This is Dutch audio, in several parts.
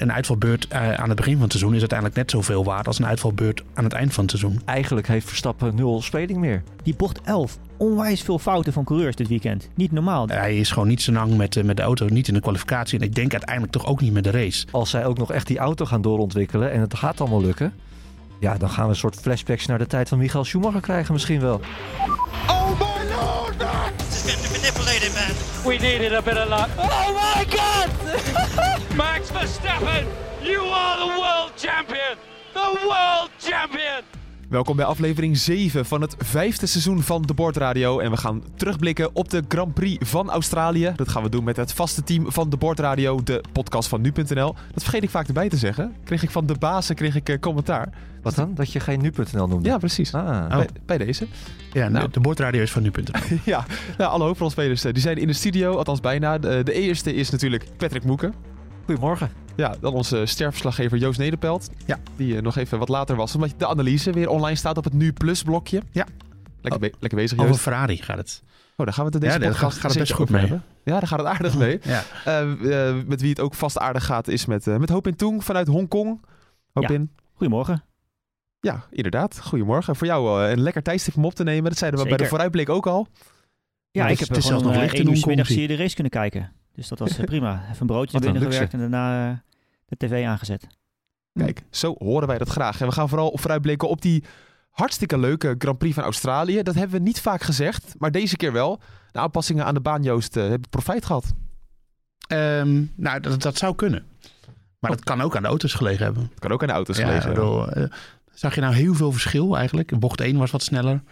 een uitvalbeurt eh, aan het begin van het seizoen is uiteindelijk net zoveel waard als een uitvalbeurt aan het eind van het seizoen. Eigenlijk heeft Verstappen nul speling meer. Die bocht 11. Onwijs veel fouten van coureurs dit weekend. Niet normaal. Hij is gewoon niet zo lang met, eh, met de auto, niet in de kwalificatie. En ik denk uiteindelijk toch ook niet met de race. Als zij ook nog echt die auto gaan doorontwikkelen en het gaat allemaal lukken. Ja, dan gaan we een soort flashbacks naar de tijd van Michael Schumacher krijgen misschien wel. Oh my lord! This is getting manipulated, man. We needed a bit of luck. Oh my god! Max Verstappen, you are the world champion! The world champion! Welkom bij aflevering 7 van het vijfde seizoen van de Bordradio. En we gaan terugblikken op de Grand Prix van Australië. Dat gaan we doen met het vaste team van de Bordradio, de podcast van nu.nl. Dat vergeet ik vaak erbij te zeggen. Kreeg ik van de bazen kreeg ik, eh, commentaar. Wat dan? Dat je geen nu.nl noemde? Ja, precies. Ah, Bij, bij deze. Ja, Nou. de, de boordradio is van nu.nl. ja, nou, alle hoofdrolspelers die zijn in de studio, althans bijna. De, de eerste is natuurlijk Patrick Moeken. Goedemorgen. Ja, dan onze sterfslaggever Joost Nederpelt. Ja. Die eh, nog even wat later was, omdat de analyse weer online staat op het Nu Plus blokje. Ja. Lekker, be- lekker bezig, Over Joost. Ferrari gaat het. Oh, daar gaan we het in deze Ja, podcast gaat- gaat het best goed over mee. hebben. Ja, daar gaat het aardig mee. Ja. Eh, eh, met wie het ook vast aardig gaat is met, met Hoop in Toeng vanuit Hongkong. Hoop Ja. in. Goedemorgen. Ja, inderdaad. Goedemorgen. Voor jou een lekker tijdstip om op te nemen. Dat zeiden we bij de vooruitblik ook al. Ja, het ik heb het zelfs nog licht in Hongkong, middags zie hier de race kunnen kijken. Dus dat was eh, prima. Even een broodje Wat naar een binnen luxe. gewerkt en daarna eh, de tv aangezet. Kijk, zo horen wij dat graag. En we gaan vooral vooruitblikken op die hartstikke leuke Grand Prix van Australië. Dat hebben we niet vaak gezegd, maar deze keer wel. De aanpassingen aan de baan, Joost, eh, hebben profijt gehad. Ehm, nou, dat, dat zou kunnen. Maar dat kan ook aan de auto's gelegen hebben. Het kan ook aan de auto's Ja, gelegen hebben. zag je nou heel veel verschil eigenlijk? Bocht 1 was wat sneller.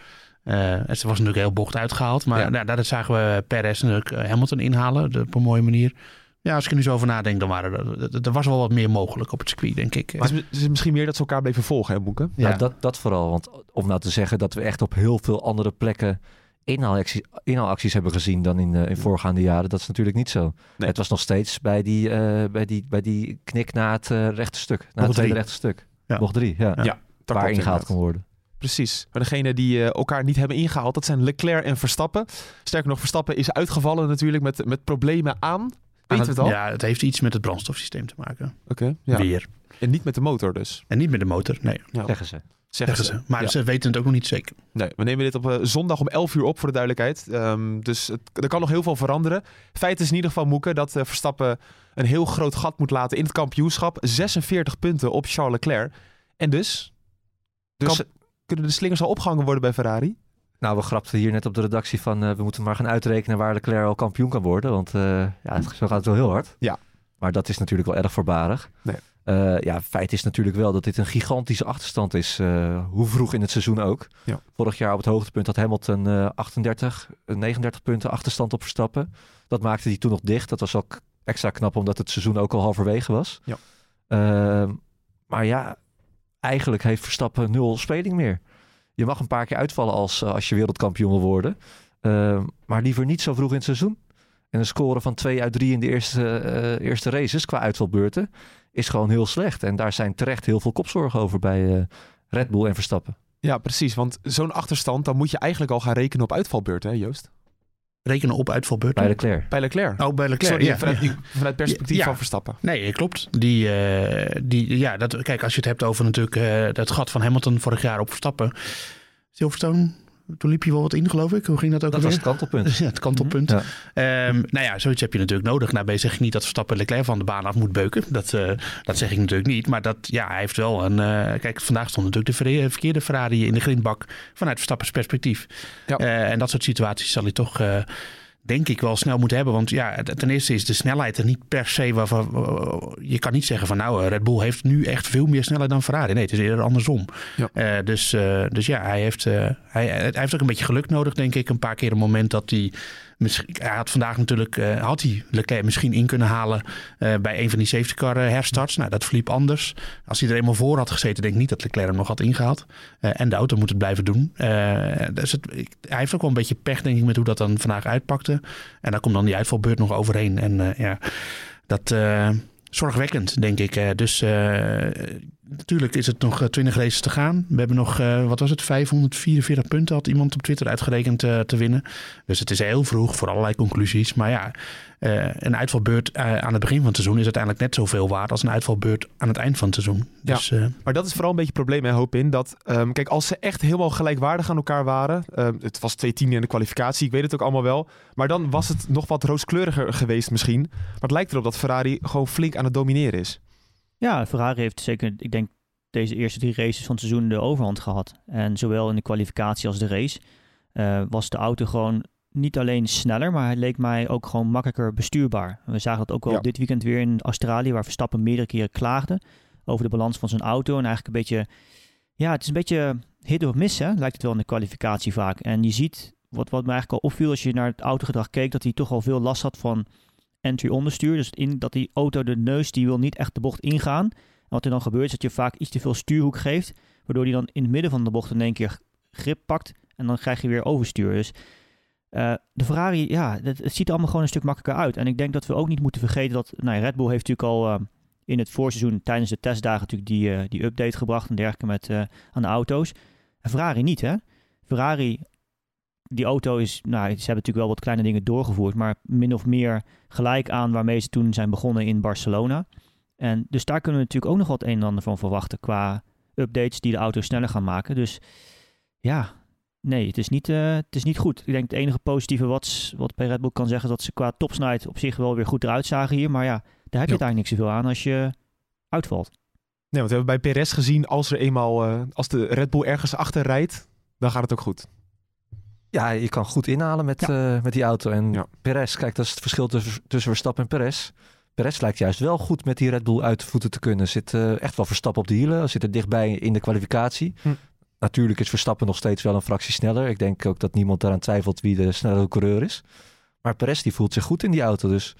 Eh het was natuurlijk heel bocht uitgehaald. Maar Ja. nou, daar zagen we Perez natuurlijk eh, Hamilton inhalen. de- op een mooie manier. Ja, als ik er nu zo over nadenk, dan waren er, er- er was wel wat meer mogelijk op het circuit, denk ik. Het is, het is misschien meer dat ze elkaar bleven volgen, hè, Boeken? Ja. Nou, dat, dat vooral. Want om nou te zeggen dat we echt op heel veel andere plekken inhaalacties, inhaalacties hebben gezien dan in, eh, in voorgaande jaren, dat is natuurlijk niet zo. Nee. Het was nog steeds bij die, eh, bij die, bij die knik na het eh, rechte stuk. Na het tweede drie. rechte stuk. Ja. Bocht drie, ja. Ja. Dat Waar ingehaald kan worden. Precies. Maar degene die eh, elkaar niet hebben ingehaald, dat zijn Leclerc en Verstappen. Sterker nog, Verstappen is uitgevallen natuurlijk met, met problemen aan. Weten we het al? Ja, het heeft iets met het brandstofsysteem te maken. Oké. Ja. Weer. En niet met de motor dus, En niet met de motor, nee. Ja. Zeggen ze. zeggen Zeggen ze. ze. Maar Ja. ze weten het ook nog niet zeker. Nee, we nemen dit op eh, zondag om 11 uur op voor de duidelijkheid. Ehm, dus het, er kan nog heel veel veranderen. Feit is in ieder geval, Moeke, dat eh, Verstappen een heel groot gat moet laten in het kampioenschap. 46 punten op Charles Leclerc. En dus, Dus kunnen de slingers al opgehangen worden bij Ferrari? Nou, we grapten hier net op de redactie van eh, we moeten maar gaan uitrekenen waar Leclerc al kampioen kan worden. Want eh, ja, het, zo gaat het wel heel hard. Ja. Maar dat is natuurlijk wel erg voorbarig. Nee. Eh, ja, feit is natuurlijk wel dat dit een gigantische achterstand is. hoe vroeg in het seizoen ook. Ja. Vorig jaar op het hoogtepunt had Hamilton eh 38, eh, 39 punten achterstand op Verstappen. Dat maakte hij toen nog dicht. Dat was ook extra knap omdat het seizoen ook al halverwege was. Ja. Ehm, maar ja, eigenlijk heeft Verstappen nul speling meer. Je mag een paar keer uitvallen als, eh, als je wereldkampioen wil worden. Ehm, maar liever niet zo vroeg in het seizoen. En een score van 2 uit 3 in de eerste, eh, eerste races qua uitvalbeurten is gewoon heel slecht. En daar zijn terecht heel veel kopzorgen over bij eh, Red Bull en Verstappen. Ja, precies. Want zo'n achterstand, dan moet je eigenlijk al gaan rekenen op uitvalbeurten, hè Joost? Rekenen op uitvalbeurt. Bij Leclerc. Bij Leclerc. Oh, bij Leclerc. Sorry, ja. vanuit, Ja. vanuit perspectief Ja. van Verstappen. Nee, klopt. Die, eh, die, ja, dat, kijk, als je het hebt over natuurlijk eh, dat gat van Hamilton vorig jaar op Verstappen. Silverstone, toen liep je wel wat in, geloof ik. Hoe ging dat ook Dat was het kantelpunt. Ja, het kantelpunt. Ja. Ehm, nou ja, zoiets heb je natuurlijk nodig. Daarbij zeg ik niet dat Verstappen Leclerc van de baan af moet beuken. Dat, eh, dat zeg ik natuurlijk niet. Maar dat, ja, hij heeft wel een... eh, kijk, vandaag stond natuurlijk de ver- verkeerde Ferrari in de grindbak vanuit Verstappens perspectief. Ja. Eh, en dat soort situaties zal hij toch... eh, denk ik wel snel moeten hebben. Want ja, ten eerste is de snelheid er niet per se waarvan... Je kan niet zeggen van nou, Red Bull heeft nu echt veel meer snelheid dan Ferrari. Nee, het is eerder andersom. Ja. Eh, dus, eh, dus ja, hij heeft, eh, hij, hij heeft ook een beetje geluk nodig, denk ik. Een paar keer een moment dat hij... Misschien, hij had vandaag natuurlijk, eh, had hij Leclerc misschien in kunnen halen eh, bij een van die safety car eh, herstarts. Nou, dat verliep anders. Als hij er eenmaal voor had gezeten, denk ik niet dat Leclerc hem nog had ingehaald. Eh, en de auto moet het blijven doen. Dus het, hij heeft ook wel een beetje pech, denk ik, met hoe dat dan vandaag uitpakte. En daar komt dan die uitvalbeurt nog overheen. En ja, dat... Zorgwekkend, denk ik. Dus natuurlijk is het nog eh, 20 races te gaan. We hebben nog, eh, wat was het, 544 punten had iemand op Twitter uitgerekend eh, te winnen. Dus het is heel vroeg voor allerlei conclusies. Maar ja, eh, een uitvalbeurt eh, aan het begin van het seizoen is uiteindelijk net zoveel waard als een uitvalbeurt aan het eind van het seizoen. Ja. Dus eh, Maar dat is vooral een beetje het probleem, hè, hoop in. Dat, ehm, kijk, als ze echt helemaal gelijkwaardig aan elkaar waren. ehm, het was twee tienden in de kwalificatie, ik weet het ook allemaal wel. Maar dan was het nog wat rooskleuriger geweest misschien. Maar het lijkt erop dat Ferrari gewoon flink aan het domineren is. Ja, Ferrari heeft zeker, ik denk, deze eerste drie races van het seizoen de overhand gehad. En zowel in de kwalificatie als de race eh, was de auto gewoon niet alleen sneller, maar hij leek mij ook gewoon makkelijker bestuurbaar. We zagen dat ook wel Ja. dit weekend weer in Australië, waar Verstappen meerdere keren klaagde over de balans van zijn auto. En eigenlijk een beetje, ja, het is een beetje hit of miss, hè? lijkt het wel in de kwalificatie vaak. En je ziet, wat, wat me eigenlijk al opviel als je naar het autogedrag keek, dat hij toch al veel last had van entry onderstuur. Dus in, dat die auto, de neus, die wil niet echt de bocht ingaan. En wat er dan gebeurt, is dat je vaak iets te veel stuurhoek geeft, waardoor hij dan in het midden van de bocht in één keer grip pakt en dan krijg je weer overstuur. Dus eh, de Ferrari, ja, het, het ziet er allemaal gewoon een stuk makkelijker uit. En ik denk dat we ook niet moeten vergeten dat, nou, ja, Red Bull heeft natuurlijk al eh, in het voorseizoen tijdens de testdagen natuurlijk die, eh, die update gebracht en dergelijke met, eh, aan de auto's. Ferrari niet, hè? Ferrari, die auto is, nou, ze hebben natuurlijk wel wat kleine dingen doorgevoerd, maar min of meer gelijk aan waarmee ze toen zijn begonnen in Barcelona. En dus daar kunnen we natuurlijk ook nog wat een en ander van verwachten qua updates die de auto sneller gaan maken. Dus ja, nee, het is niet, eh, het is niet goed. Ik denk het enige positieve wat, wat bij Red Bull kan zeggen, dat ze qua topsnelheid op zich wel weer goed eruit zagen hier. Maar ja, daar heb je Ja. het eigenlijk niks zoveel aan als je uitvalt. Nee, want we hebben bij Perez gezien, als er eenmaal, eh, als de Red Bull ergens achter rijdt, dan gaat het ook goed. Ja, je kan goed inhalen met, eh, met die auto. En Ja. Perez, kijk, dat is het verschil tussen, tussen Verstappen en Perez. Perez lijkt juist wel goed met die Red Bull uit de voeten te kunnen. Zit eh, echt wel Verstappen op de hielen. Zit er dichtbij in de kwalificatie. Hm. Natuurlijk is Verstappen nog steeds wel een fractie sneller. Ik denk ook dat niemand daaraan twijfelt wie de snellere coureur is. Maar Perez die voelt zich goed in die auto. Dus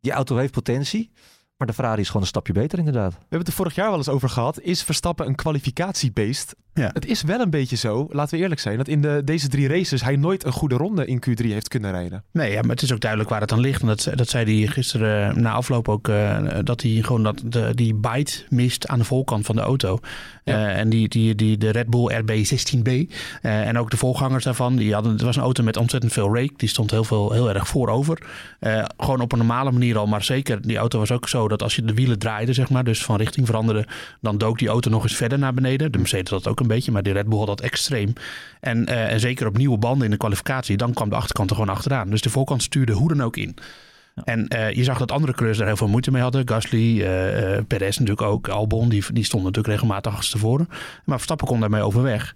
die auto heeft potentie. Maar de Ferrari is gewoon een stapje beter inderdaad. We hebben het er vorig jaar wel eens over gehad. Is Verstappen een kwalificatiebeest? Ja. Het is wel een beetje zo, laten we eerlijk zijn, dat in de, deze drie races hij nooit een goede ronde in Q3 heeft kunnen rijden. Nee, ja, maar het is ook duidelijk waar het aan ligt. En dat, dat zei hij gisteren eh, na afloop ook. eh, dat hij gewoon dat, de, die bite mist aan de voorkant van de auto. Ja. Eh, en die, die, die, de Red Bull RB16B. eh, en ook de voorgangers daarvan. Die hadden, het was een auto met ontzettend veel rake. Die stond heel, veel, heel erg voorover. Gewoon op een normale manier al. Maar zeker, die auto was ook zo dat als je de wielen draaide, zeg maar. Dus van richting veranderde. Dan dook die auto nog eens verder naar beneden. De Mercedes had dat ook een beetje. Maar de Red Bull had dat extreem. En, eh, en zeker op nieuwe banden in de kwalificatie, dan kwam de achterkant er gewoon achteraan. Dus de voorkant stuurde hoe dan ook in. En eh, je zag dat andere coureurs daar heel veel moeite mee hadden. Gasly, eh, Perez natuurlijk ook, Albon, die, die stonden natuurlijk regelmatig achterstevoren. Maar Verstappen kon daarmee overweg.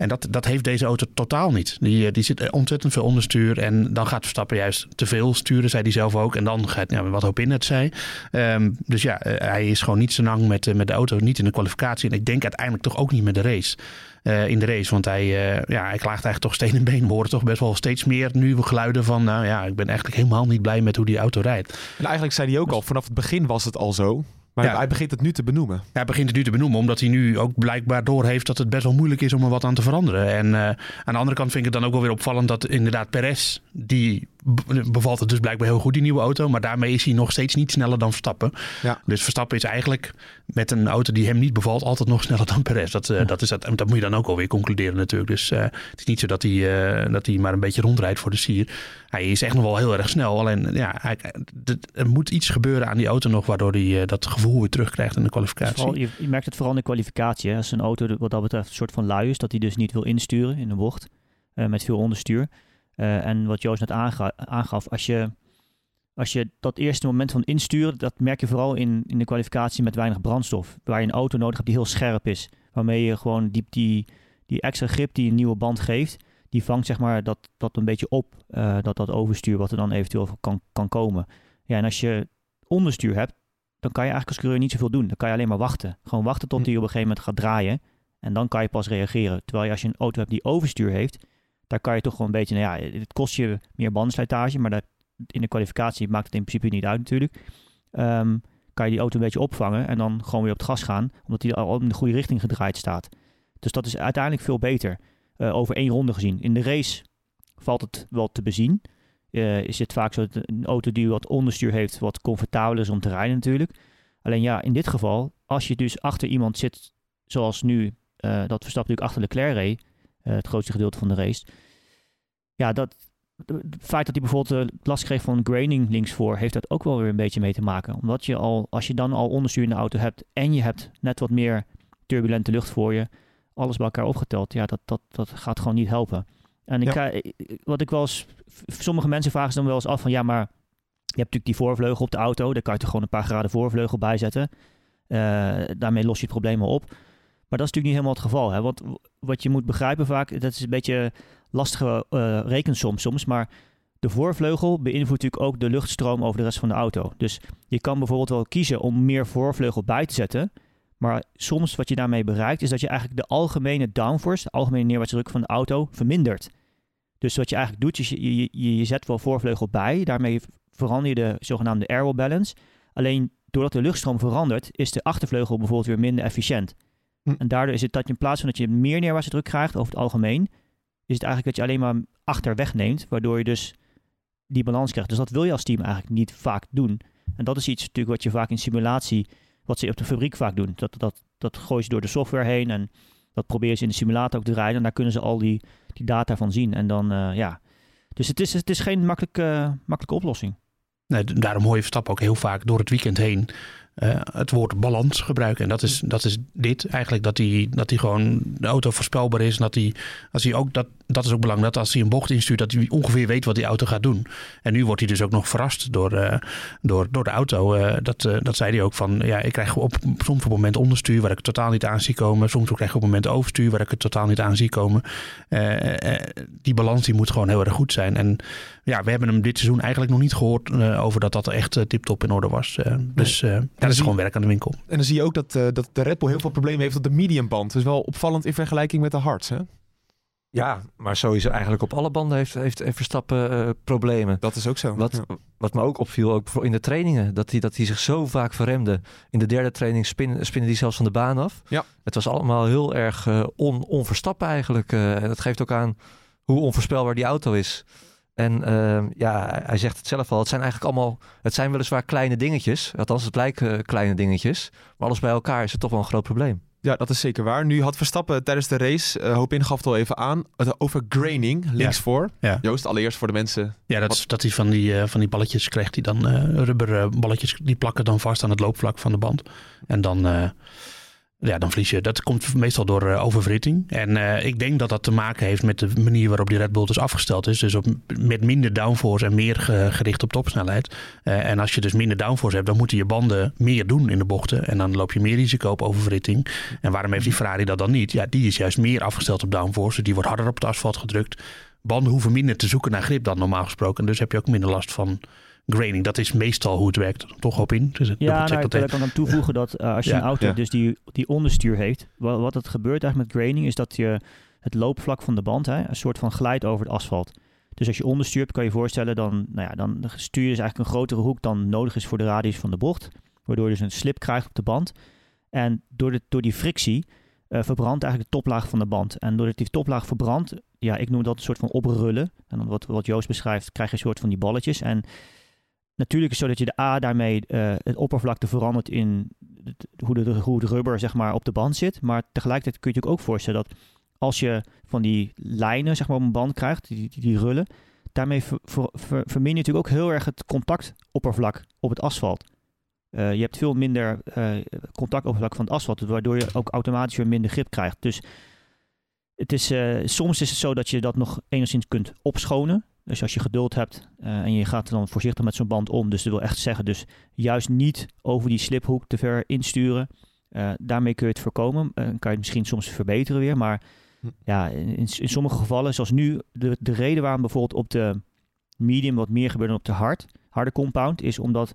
En dat, dat heeft deze auto totaal niet. Die, eh, die zit ontzettend veel onderstuur. En dan gaat Verstappen juist te veel sturen, zei hij zelf ook. En dan gaat, ja, wat Hopin net zei. Ehm, dus ja, eh, hij is gewoon niet zo lang met, eh, met de auto. Niet in de kwalificatie. En ik denk uiteindelijk toch ook niet met de race. in de race. Want hij, eh, ja, hij klaagt eigenlijk toch steen en been. We toch best wel steeds meer nu geluiden van... nou ja, ik ben eigenlijk helemaal niet blij met hoe die auto rijdt. En eigenlijk zei hij ook al, vanaf het begin was het al zo. Maar Ja. hij begint het nu te benoemen. Hij begint het nu te benoemen, omdat hij nu ook blijkbaar doorheeft dat het best wel moeilijk is om er wat aan te veranderen. En eh, aan de andere kant vind ik het dan ook wel weer opvallend dat inderdaad Perez, die bevalt het dus blijkbaar heel goed, die nieuwe auto. Maar daarmee is hij nog steeds niet sneller dan Verstappen. Ja. Dus Verstappen is eigenlijk met een auto die hem niet bevalt altijd nog sneller dan Perez. Dat, eh, dat, is dat, dat moet je dan ook alweer concluderen natuurlijk. Dus eh, het is niet zo dat hij, eh, dat hij maar een beetje rondrijdt voor de sier. Hij is echt nog wel heel erg snel. Alleen ja, hij, er moet iets gebeuren aan die auto nog, waardoor hij dat gevoel weer terugkrijgt in de kwalificatie. Vooral, je, je merkt het vooral in de kwalificatie. Hè. Als een auto wat dat betreft een soort van lui is, dat hij dus niet wil insturen in de bocht eh, met veel onderstuur. Eh, en wat Joost net aanga- aangaf, als je, als je dat eerste moment van insturen, dat merk je vooral in, in de kwalificatie met weinig brandstof. Waar je een auto nodig hebt die heel scherp is. Waarmee je gewoon die, die, die extra grip die een nieuwe band geeft, die vangt zeg maar dat, dat een beetje op, eh, dat, dat overstuur wat er dan eventueel kan, kan komen. Ja, en als je onderstuur hebt, dan kan je eigenlijk als coureur niet zoveel doen. Dan kan je alleen maar wachten. Gewoon wachten tot Hm. hij op een gegeven moment gaat draaien. En dan kan je pas reageren. Terwijl je als je een auto hebt die overstuur heeft, daar kan je toch gewoon een beetje, nou ja, het kost je meer bandenslijtage, maar dat, in de kwalificatie maakt het in principe niet uit natuurlijk. Ehm, kan je die auto een beetje opvangen en dan gewoon weer op het gas gaan, omdat hij al in de goede richting gedraaid staat. Dus dat is uiteindelijk veel beter, eh, over één ronde gezien. In de race valt het wel te bezien. Eh, is het vaak zo dat een auto die wat onderstuur heeft, wat comfortabeler is om te rijden natuurlijk. Alleen ja, in dit geval, als je dus achter iemand zit, zoals nu, eh, dat Verstappen natuurlijk achter Leclerc reed, eh, het grootste gedeelte van de race. Ja, dat, het feit dat hij bijvoorbeeld uh, last kreeg van graining linksvoor, heeft dat ook wel weer een beetje mee te maken. Omdat je al, als je dan al onderstuur in de auto hebt en je hebt net wat meer turbulente lucht voor je, alles bij elkaar opgeteld, ja, dat, dat, dat gaat gewoon niet helpen. En ik, Ja. wat ik wel eens, sommige mensen vragen zich dan wel eens af van, ja, maar je hebt natuurlijk die voorvleugel op de auto, daar kan je toch gewoon een paar graden voorvleugel bij zetten. Eh, daarmee los je het probleem al op. Maar dat is natuurlijk niet helemaal het geval. Hè? Want wat je moet begrijpen vaak, dat is een beetje lastige eh rekensom soms, maar de voorvleugel beïnvloedt natuurlijk ook de luchtstroom over de rest van de auto. Dus je kan bijvoorbeeld wel kiezen om meer voorvleugel bij te zetten, maar soms wat je daarmee bereikt is dat je eigenlijk de algemene downforce, de algemene neerwaartse druk van de auto, vermindert. Dus wat je eigenlijk doet, is je, je, je, zet wel voorvleugel bij, daarmee verander je de zogenaamde airwall balance. Alleen doordat de luchtstroom verandert, is de achtervleugel bijvoorbeeld weer minder efficiënt. Hm. En daardoor is het dat je in plaats van dat je meer neerwaartse druk krijgt over het algemeen, is het eigenlijk dat je alleen maar achter wegneemt, waardoor je dus die balans krijgt. Dus dat wil je als team eigenlijk niet vaak doen. En dat is iets natuurlijk wat je vaak in simulatie, wat ze op de fabriek vaak doen. Dat, dat, dat gooien ze door de software heen en dat proberen ze in de simulator ook te rijden. En daar kunnen ze al die, die data van zien. En dan, eh, ja. Dus het is, het is geen makkelijke, makkelijke oplossing. Nee, daarom hoor je Verstappen ook heel vaak door het weekend heen eh, het woord balans gebruiken. En dat is, dat is dit eigenlijk, dat hij, dat hij gewoon de auto voorspelbaar is. Dat hij, als hij ook, dat, dat is ook belangrijk, dat als hij een bocht instuurt, dat hij ongeveer weet wat die auto gaat doen. En nu wordt hij dus ook nog verrast door, eh, door, door de auto. Eh, dat, eh, dat zei hij ook van, ja, ik krijg op, soms op moment onderstuur waar ik het totaal niet aan zie komen. Soms ook krijg ik op moment overstuur waar ik het totaal niet aan zie komen. Die balans die moet gewoon heel erg goed zijn. En ja, we hebben hem dit seizoen eigenlijk nog niet gehoord eh, over dat dat echt tip-top in orde was. Dus dat is gewoon werk aan de winkel. En dan zie je ook dat, dat de Red Bull heel veel problemen heeft op de mediumband. Dat is wel opvallend in vergelijking met de hards. Hè? Ja, maar sowieso eigenlijk op alle banden heeft, heeft, heeft Verstappen eh, problemen. Dat is ook zo. Wat, Ja. wat me ook opviel, ook in de trainingen, dat hij, dat hij zich zo vaak verremde. In de derde training spinnen, spinnen die zelfs van de baan af. Ja. Het was allemaal heel erg eh, on, onverstappen eigenlijk. eh, en dat geeft ook aan hoe onvoorspelbaar die auto is. En eh, ja, hij- zegt het zelf al, het zijn eigenlijk allemaal, het zijn weliswaar kleine dingetjes. Althans, het lijken kleine dingetjes. Maar alles bij elkaar is het toch wel een groot probleem. Ja, dat is zeker waar. Nu had Verstappen tijdens de race, eh Hopin gaf het al even aan, het over graining, linksvoor. Ja. Joost, allereerst voor de mensen. Ja, dat, is, dat hij van die, eh, van die balletjes krijgt, die dan eh rubber eh, balletjes, die plakken dan vast aan het loopvlak van de band. En dan, ja, dan verlies je. Dat komt meestal door oververhitting. En eh, ik denk dat dat te maken heeft met de manier waarop die Red Bull dus afgesteld is. Dus op, met minder downforce en meer ge- gericht op topsnelheid. Eh, en als je dus minder downforce hebt, dan moeten je banden meer doen in de bochten. En dan loop je meer risico op oververhitting. En waarom heeft die Ferrari dat dan niet? Ja, die is juist meer afgesteld op downforce. Dus die wordt harder op het asfalt gedrukt. Banden hoeven minder te zoeken naar grip dan normaal gesproken. Dus heb je ook minder last van graining. Dat is meestal hoe het werkt. Toch op in. Dus Ja, nou, ik dat wil even. ook aan toevoegen dat eh, als je Ja, een auto ja. dus die, die onderstuur heeft, wat, wat het gebeurt eigenlijk met graining is dat je het loopvlak van de band hè, een soort van glijdt over het asfalt. Dus als je onderstuurt, kan je je voorstellen, dan, nou ja, dan stuur je dus eigenlijk een grotere hoek dan nodig is voor de radius van de bocht. Waardoor je dus een slip krijgt op de band. En door, de, door die frictie eh, verbrandt eigenlijk de toplaag van de band. En doordat die toplaag verbrandt, ja, ik noem dat een soort van oprullen. En wat, wat Joost beschrijft, krijg je een soort van die balletjes. En natuurlijk is het zo dat je de A daarmee eh, het oppervlakte verandert in hoe de, hoe de rubber zeg maar, op de band zit. Maar tegelijkertijd kun je je ook voorstellen dat als je van die lijnen zeg maar, op een band krijgt, die, die, rullen, daarmee ver, je natuurlijk ook heel erg het contactoppervlak op het asfalt. Eh, je hebt veel minder eh, contactoppervlak van het asfalt, waardoor je ook automatisch weer minder grip krijgt. Dus het is, soms is het zo dat je dat nog enigszins kunt opschonen. Dus als je geduld hebt eh, en je gaat dan voorzichtig met zo'n band om. Dus dat wil echt zeggen, dus juist niet over die sliphoek te ver insturen. Eh, daarmee kun je het voorkomen. Eh, kan je het misschien soms verbeteren weer. Maar Hm. ja, in, in, sommige gevallen, zoals nu, de, de reden waarom bijvoorbeeld op de medium wat meer gebeurt dan op de hard, harde compound, is omdat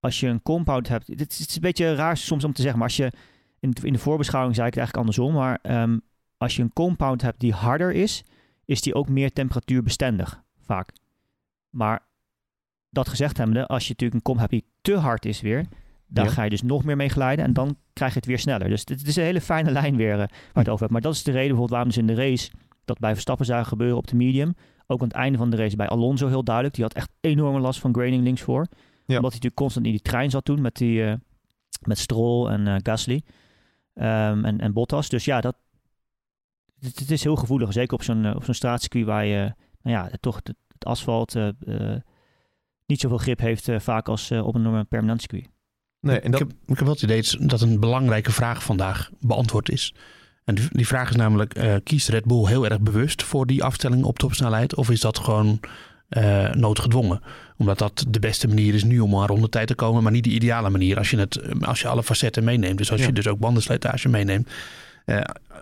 als je een compound hebt. Het is, het is een beetje raar soms om te zeggen, maar als je. In, in de voorbeschouwing zei ik het eigenlijk andersom. Maar ehm, als je een compound hebt die harder is, is die ook meer temperatuurbestendig, vaak. Maar dat gezegd hebbende, als je natuurlijk een kom hebt die te hard is weer, dan Ja. ga je dus nog meer mee glijden en dan krijg je het weer sneller. Dus het is een hele fijne lijn weer eh, waar het over hebt. Maar dat is de reden bijvoorbeeld waarom dus in de race dat bij Verstappen zagen gebeuren op de medium. Ook aan het einde van de race bij Alonso heel duidelijk. Die had echt enorme last van graining linksvoor. Ja. Omdat hij natuurlijk constant in die trein zat toen met die, eh, Met Stroll en eh, Gasly ehm, en, en Bottas. Dus ja, dat, het, het is heel gevoelig. Zeker op zo'n eh, op zo'n straatcircuit waar je nou ja, toch het, het asfalt eh, eh, niet zoveel grip heeft eh, vaak als op een permanent circuit. Nee, en dat, ik, heb, ik heb wel het idee dat een belangrijke vraag vandaag beantwoord is. En die, die vraag is namelijk, eh, kiest Red Bull heel erg bewust voor die afstelling op topsnelheid? Of is dat gewoon eh, noodgedwongen? Omdat dat de beste manier is nu om aan rondetijd te komen, maar niet de ideale manier als je, het, als je alle facetten meeneemt. Dus als Ja. je dus ook bandenslijtage meeneemt. Eh,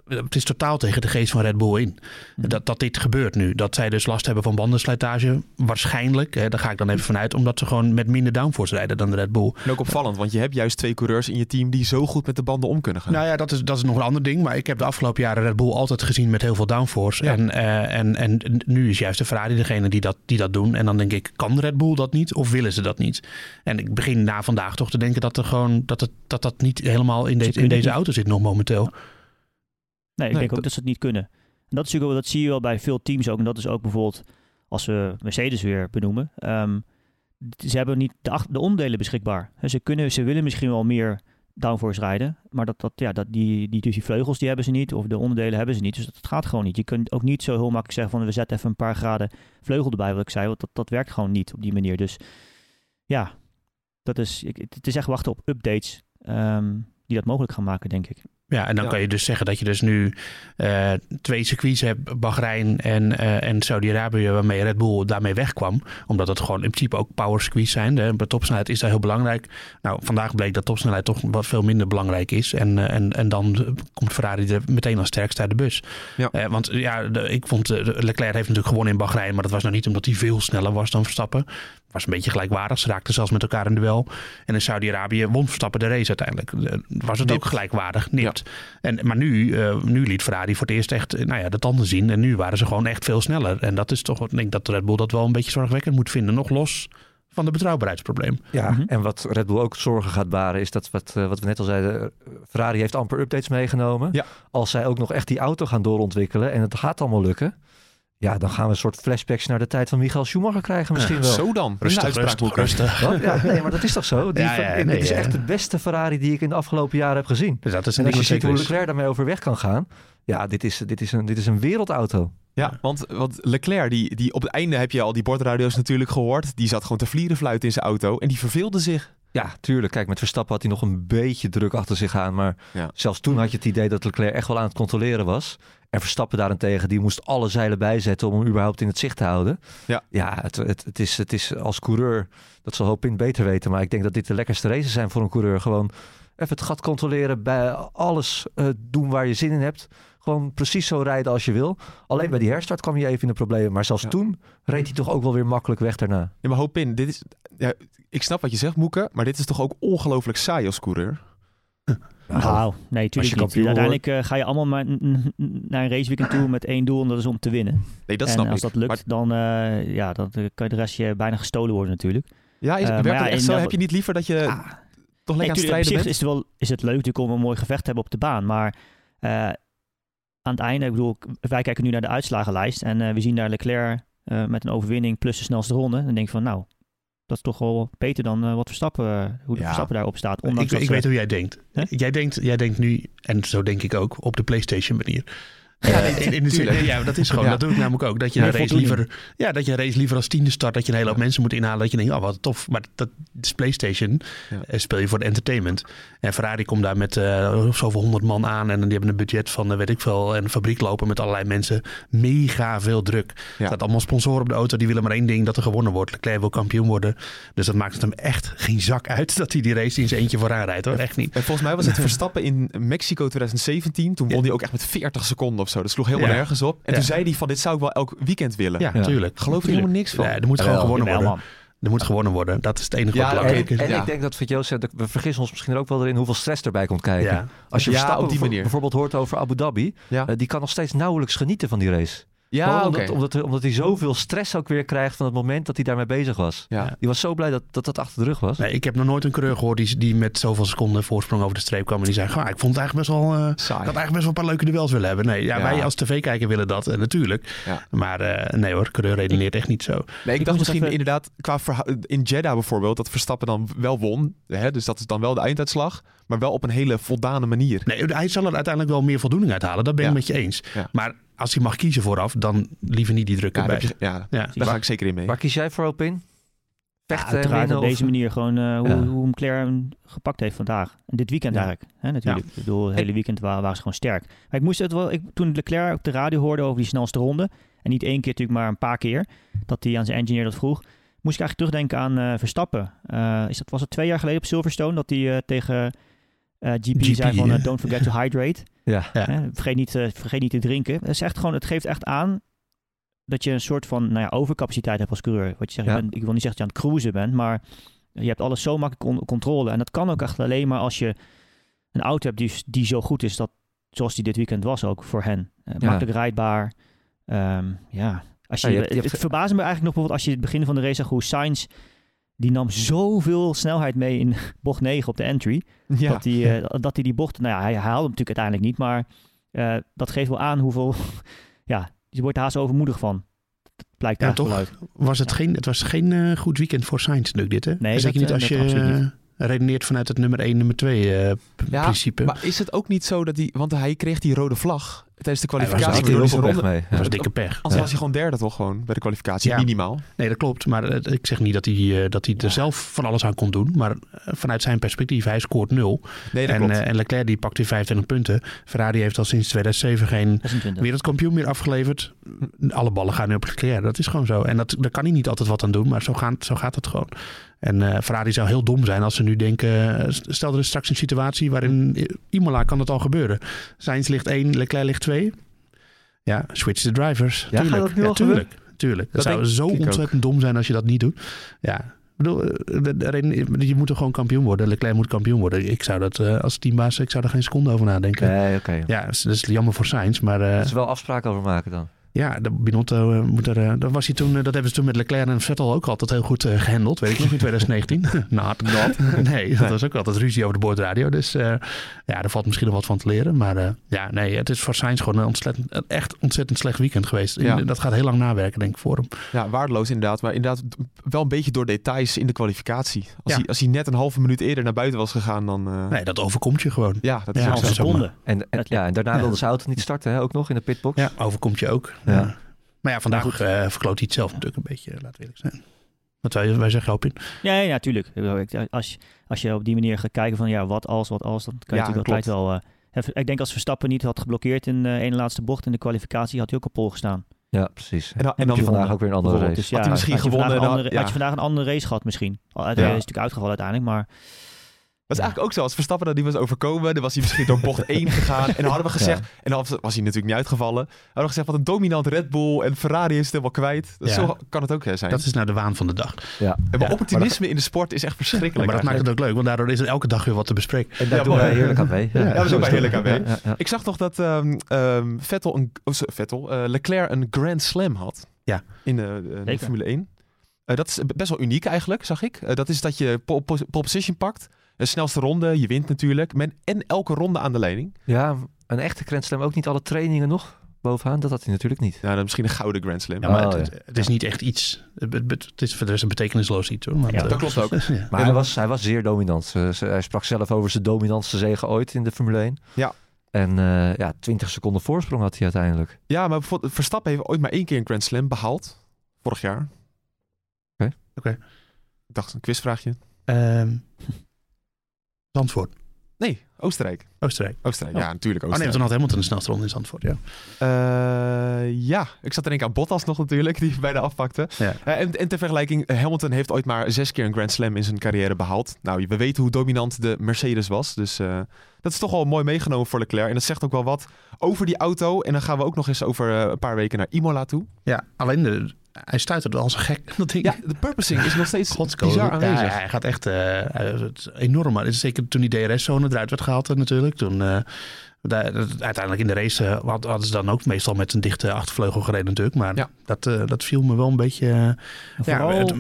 het is totaal tegen de geest van Red Bull in. Mhm. Dat, dat dit gebeurt nu. Dat zij dus last hebben van bandenslijtage. Waarschijnlijk, hè, daar ga ik dan even vanuit. Omdat ze gewoon met minder downforce rijden dan de Red Bull. en ook opvallend, want je hebt juist twee coureurs in je team die zo goed met de banden om kunnen gaan. Nou ja, dat is, dat is nog een ander ding. Maar ik heb de afgelopen jaren Red Bull altijd gezien met heel veel downforce. Ja. En, eh, en, en nu is juist de Ferrari degene die dat, die dat doen. En dan denk ik, kan Red Bull dat niet of willen ze dat niet? En ik begin na vandaag toch te denken dat er gewoon dat het, dat, dat niet helemaal in, deze in deze auto zit nog momenteel. Nee, ik Nee, denk ook dat- ze het niet kunnen. En dat, is natuurlijk, wel- dat zie je wel bij veel teams ook. En dat is ook bijvoorbeeld als we Mercedes weer benoemen. Ehm, ze hebben niet de, de onderdelen beschikbaar. Ze, kunnen, ze willen misschien wel meer downforce rijden. Maar dat, dat, ja, dat die, die, dus die vleugels die hebben ze niet. Of de onderdelen hebben ze niet. Dus dat, dat gaat gewoon niet. Je kunt ook niet zo heel makkelijk zeggen van we zetten even een paar graden vleugel erbij. Wat ik zei. Want dat, dat werkt gewoon niet op die manier. Dus ja, dat is, ik, het is echt wachten op updates. ehm, die dat mogelijk gaan maken, denk ik. Ja, en dan Ja. kan je dus zeggen dat je dus nu eh, twee circuits hebt, Bahrein en, eh, en Saudi-Arabië, waarmee Red Bull daarmee wegkwam. Omdat het gewoon in principe ook power circuits zijn. De, de topsnelheid is daar heel belangrijk. Nou, vandaag bleek dat topsnelheid toch wat veel minder belangrijk is. En, eh, en, en dan komt Ferrari er meteen als sterkste uit de bus. Ja. Eh, want ja, de- ik vond, Leclerc heeft natuurlijk gewonnen in Bahrein, maar dat was nou niet omdat hij veel sneller was dan Verstappen. Was een beetje gelijkwaardig. Ze raakten zelfs met elkaar in duel. En in Saudi-Arabië won Verstappen de race uiteindelijk. Eh, Was het ook gelijkwaardig, nipt. En, maar nu, eh, nu liet Ferrari voor het eerst echt eh, nou ja, de tanden zien. En nu waren ze gewoon echt veel sneller. En dat is toch, ik denk dat Red Bull dat wel een beetje zorgwekkend moet vinden. Nog los van de betrouwbaarheidsprobleem. Ja, Mhm. en wat Red Bull ook zorgen gaat baren is dat wat, eh, wat we net al zeiden. Ferrari heeft amper updates meegenomen. Ja. Als zij ook nog echt die auto gaan doorontwikkelen en het gaat allemaal lukken. Ja, dan gaan we een soort flashbacks naar de tijd van Michael Schumacher krijgen misschien wel. Zo dan. Rustig, rustig, uitspraakboeken. rustig. Wat? Ja, nee, maar dat is toch zo? Die Ja, van- ja, dit is echt de beste Ferrari die ik in de afgelopen jaren heb gezien. Dus dat is En een als je ziet hoe. Leclerc daarmee overweg kan gaan. Ja, dit is, dit is, een, dit is een wereldauto. Ja, want, want Leclerc, die, die, op het einde heb je al die bordradio's natuurlijk gehoord. Die zat gewoon te vlierenfluiten in zijn auto en die verveelde zich. Ja, tuurlijk. Kijk, met Verstappen had hij nog een beetje druk achter zich aan. Maar Ja. zelfs toen had je het idee dat Leclerc echt wel aan het controleren was. En Verstappen daarentegen, die moest alle zeilen bijzetten om hem überhaupt in het zicht te houden. Ja. Ja, het, het, het, is, het is als coureur, dat zal Hopin beter weten. Maar ik denk dat dit de lekkerste races zijn voor een coureur. Gewoon even het gat controleren, bij alles eh, doen waar je zin in hebt. Gewoon precies zo rijden als je wil. Alleen bij die herstart kwam je even in de problemen. Maar zelfs Ja. toen reed hij toch ook wel weer makkelijk weg daarna. Ja, maar hoop in, dit is... Ja, ik snap wat je zegt, Moeke, maar dit is toch ook ongelooflijk saai als coureur? Nou, nee, als je natuurlijk niet. Uiteindelijk eh, ga je allemaal maar naar een raceweekend toe met één doel en dat is om te winnen. Nee, dat en snap als ik. dat lukt, Maar, dan, eh, ja, dan eh, kan je de rest je bijna gestolen worden natuurlijk. ja, is, ja, echt zo? dat- Heb je niet liever dat je Ah, toch Nee, lekker aan het strijden zich bent? is het, wel, is het leuk natuurlijk om een mooi gevecht te hebben op de baan. Maar eh, aan het einde, ik bedoel, wij kijken nu naar de uitslagenlijst. En we zien daar Leclerc eh, met een overwinning plus de snelste ronde. Dan denk ik van, nou, dat is toch wel beter dan eh, wat Verstappen, eh, hoe de Ja. Verstappen daarop staat. Ik, Ondanks ik ze- weet hoe jij denkt. Jij denkt. Jij denkt nu, en zo denk ik ook, op de PlayStation manier. Ja, in, in de zin, tuurlijk. nee, ja, dat is gewoon, Ja. dat doe ik namelijk ook. Dat je, Meer een race voldoening. liever, ja, dat je een race liever als tiende start, dat je een hele hoop mensen moet inhalen. Dat je denkt, oh wat tof. Maar dat is PlayStation, Ja. eh, speel je voor de entertainment. En Ferrari komt daar met eh, zoveel honderd man aan. En die hebben een budget van, eh, weet ik veel, en een fabriek lopen met allerlei mensen. Mega veel druk. Er Ja. staat allemaal sponsoren op de auto, die willen maar één ding, dat er gewonnen wordt. Leclerc wil kampioen worden. Dus dat maakt het hem echt geen zak uit dat hij die race in zijn eentje vooraan rijdt. Hoor. Echt niet. En volgens mij was het Verstappen in Mexico 2017. Toen won hij ook echt met 40 seconden of zo. Dat sloeg helemaal Ja. nergens op. En Ja. toen zei hij van dit zou ik wel elk weekend willen. Ja, Ja. tuurlijk. Geloof je helemaal niks van. Nee, er moet gewoon gewonnen worden. man. Er moet gewonnen worden. Dat is het enige Ja, wat belangrijk is. En Ja. ik denk dat wat Joost zegt, wij vergissen ons misschien er ook wel erin hoeveel stress erbij komt kijken. Ja. Als je Verstappen op die manier. bijvoorbeeld hoort over Abu Dhabi, Ja. eh, die kan nog steeds nauwelijks genieten van die race. Ja, omdat, omdat, hij zoveel stress ook weer krijgt van het moment dat hij daarmee bezig was. Ja. Die was zo blij dat dat, dat achter de rug was. Nee, ik heb nog nooit een coureur gehoord die, die met zoveel seconden voorsprong over de streep kwam. En die zei, "Goh, ik vond het eigenlijk best wel... eh, ik had eigenlijk best wel een paar leuke duels willen hebben. Nee, ja, Ja. wij als tv-kijker willen dat, eh, natuurlijk. Ja. Maar eh, nee hoor, coureur redeneert echt niet zo. Nee, ik, Ik dacht misschien even- inderdaad qua in Jeddah bijvoorbeeld dat Verstappen dan wel won. Hè? Dus dat is dan wel de einduitslag, maar wel op een hele voldane manier. Nee, hij zal er uiteindelijk wel meer voldoening uithalen. Dat ben ik Ja. met je eens. Ja. Maar als hij mag kiezen vooraf, dan liever niet die druk Ja, je- ja, Ja. daar ga ik zeker in mee. Waar kies jij voor op in? Ja, Vechten winnen? op of- deze manier gewoon eh, hoe, Ja. hoe McLaren hem gepakt heeft vandaag. En dit weekend Ja. eigenlijk. Hè, natuurlijk. Ik bedoel, het hele weekend waren, waren ze gewoon sterk. Maar ik moest het wel, ik, toen Leclerc op de radio hoorde over die snelste ronde. En niet één keer natuurlijk, maar een paar keer. Dat hij aan zijn engineer dat vroeg. Moest ik eigenlijk terugdenken aan eh, Verstappen. Eh, is dat, was het twee jaar geleden op Silverstone? Dat hij eh, tegen eh, GP, GP, zei van ja. don't forget to hydrate. Ja. Vergeet, niet, eh, vergeet niet te drinken. Het, is echt gewoon, het geeft echt aan dat je een soort van nou ja, overcapaciteit hebt als coureur. Wat je zegt, je Ja. bent- ik wil niet zeggen dat je aan het cruisen bent, maar je hebt alles zo makkelijk onder controle. En dat kan ook echt alleen maar als je een auto hebt die, die zo goed is, dat, zoals die dit weekend was ook voor hen. Eh, Ja. Makkelijk rijdbaar. Ehm, ja. Als je, Ja, je hebt- je hebt- het verbaasde me eigenlijk nog bijvoorbeeld als je het begin van de race zag hoe Sainz, die nam zoveel snelheid mee in bocht 9 op de entry. Ja. Dat hij eh, dat hij die bocht, nou ja, hij, haalde hem natuurlijk uiteindelijk niet, maar eh, dat geeft wel aan hoeveel, ja, je wordt haast overmoedig van. Dat blijkt Ja, toch? uit. Was het, geen, het was geen eh, goed weekend voor Sainz natuurlijk dit, hè? Nee, Zeker niet als je redeneert vanuit het nummer 1, nummer 2 eh, Ja, principe. Maar is het ook niet zo dat hij, want hij kreeg die rode vlag tijdens de was kwalificatie. hij ronde- mee. dat was dikke pech. Anders was hij gewoon derde toch gewoon bij de kwalificatie, Ja. minimaal. Nee, dat klopt. Maar ik zeg niet dat hij, eh, dat hij er zelf van alles aan kon doen. Maar eh, vanuit zijn perspectief, hij scoort nul. Nee, dat En, klopt. en Leclerc die pakt weer 25 punten. Ferrari heeft al sinds 2007 geen 26. wereldkampioen meer afgeleverd. Alle ballen gaan nu op Leclerc. Dat is gewoon zo. En dat, daar kan hij niet altijd wat aan doen. Maar zo, gaan, zo gaat het gewoon. En eh, Ferrari zou heel dom zijn als ze nu denken... eh, stel er is straks een situatie waarin... eh, Imola kan het al gebeuren. Sainz ligt 1, Leclerc ligt 2. Ja, switch the drivers. Ja, gaat tuurlijk. dat nu ja, al tuurlijk. Tuurlijk. Dat, Dat zou zo ook. ontzettend dom zijn als je dat niet doet. Ja, ik bedoel, de- de je moet er gewoon kampioen worden. Leclerc moet kampioen worden. Ik zou dat als teambaas, ik zou er geen seconde over nadenken. Nee, oké. Ja, dat is, dat is jammer voor Sainz, maar Er is wel afspraken over maken dan. Ja, de Binotto eh, moet er, eh, dat was hij toen, eh, dat hebben ze toen met Leclerc en Vettel ook altijd heel goed eh, gehandeld, weet ik nog in 2019. Not. nee, dat was ook altijd ruzie over de boordradio, dus eh, ja, daar valt misschien nog wat van te leren, maar eh, ja, nee, het is voor Sainz gewoon een ontzettend, echt ontzettend slecht weekend geweest. Ja. Dat gaat heel lang nawerken, denk ik, voor hem. Ja, waardeloos inderdaad. Maar inderdaad wel een beetje door details in de kwalificatie. Als, Ja. hij, als hij net een halve minuut eerder naar buiten was gegaan, dan... eh, Nee, dat overkomt je gewoon. Ja, dat is Ja, Al seconden. En, en, Dat- ja, en daarna Ja. wilde zijn auto niet starten, hè, ook nog in de pitbox. Ja, overkomt je ook. Ja. Ja. Maar ja, vandaag eh verkloot hij het zelf natuurlijk een beetje, laten we eerlijk zijn. Wat wij, wij zeggen op in. Ja, ja, natuurlijk. Ik ik- Als, je- als je op die manier gaat kijken van ja, wat als, wat als, dan kan je Ja, natuurlijk altijd wel... eh, ik denk als Verstappen niet had geblokkeerd in de ene laatste bocht in de kwalificatie, had hij ook op pol gestaan. Ja, precies. En dan, en dan je vandaag ook weer een andere race. Dus ja, Had hij misschien je vandaag gewonnen, andere- ja. Had je vandaag een andere race gehad misschien. Hij Ja. is natuurlijk uitgevallen uiteindelijk, maar... Dat is eigenlijk ook zo. Als Verstappen dat niet was overkomen, dan was hij misschien door bocht 1 gegaan. En dan hadden we gezegd, en dan was hij natuurlijk niet uitgevallen. Hadden we gezegd, wat een dominant Red Bull en Ferrari is het helemaal kwijt. Dat Ja. Zo kan het ook zijn. Dat is nou de waan van de dag. Ja. En maar ja, opportunisme in de sport is echt verschrikkelijk. maar dat maakt het ook leuk, want daardoor is er elke dag weer wat te bespreken. En daar Ja, doen wij heerlijk aan mee. Ja, Ja, we heerlijk aan mee. Ja, ja, ja. Ik zag nog dat ehm, ehm, Vettel, een, oh, Vettel eh, Leclerc een Grand Slam had. Ja. In de, eh, de. Formule 1. Eh, dat is best wel uniek eigenlijk, zag ik. Eh, dat is dat je pole position pakt. De snelste ronde, je wint natuurlijk. Men, en elke ronde aan de leiding. Ja, een echte Grand Slam, ook niet alle trainingen nog bovenaan. Dat had hij natuurlijk niet. Ja, dan misschien een gouden Grand Slam. Ja, maar Oh, het, ja. het is niet echt iets. Het, is voor de rest een betekenisloos iets hoor. Want, Ja, eh, dat klopt ook. ja. Maar hij, was, hij was zeer dominant. Hij sprak zelf over zijn dominantste zege ooit in de Formule 1. Ja. En eh, ja, 20 seconden voorsprong had hij uiteindelijk. Ja, maar bijvoorbeeld Verstappen heeft ooit maar één keer een Grand Slam behaald. Vorig jaar. Oké. Oké. Ik dacht, een quizvraagje. Ehm, Zandvoort, Nee, Oostenrijk. Oostenrijk. Oostenrijk, Oh. ja, natuurlijk Oh nee, Oostenrijk. toen had Hamilton de snelste ronde in Zandvoort. Ja. Eh, ja, ik zat er denk ik aan Bottas nog natuurlijk, die bijna afpakte. Ja. Eh, en, en ter vergelijking, eh, Hamilton heeft ooit maar zes keer een Grand Slam in zijn carrière behaald. Nou, we weten hoe dominant de Mercedes was. Dus eh, dat is toch wel mooi meegenomen voor Leclerc. En dat zegt ook wel wat over die auto. En dan gaan we ook nog eens over eh, een paar weken naar Imola toe. ja, alleen de, hij stuiterde als een gek. Dat ding. Ja, de purposing is nog steeds bizar Ja, aanwezig. hij gaat echt eh, het is enorm. Het is zeker toen die DRS-zone eruit werd gehaald eh, natuurlijk. Toen, eh, Daar- dat- uiteindelijk in de race had- hadden ze dan ook meestal met een dichte achtervleugel gereden natuurlijk. Maar Ja. dat, eh, dat viel me wel een beetje... Vooral, het-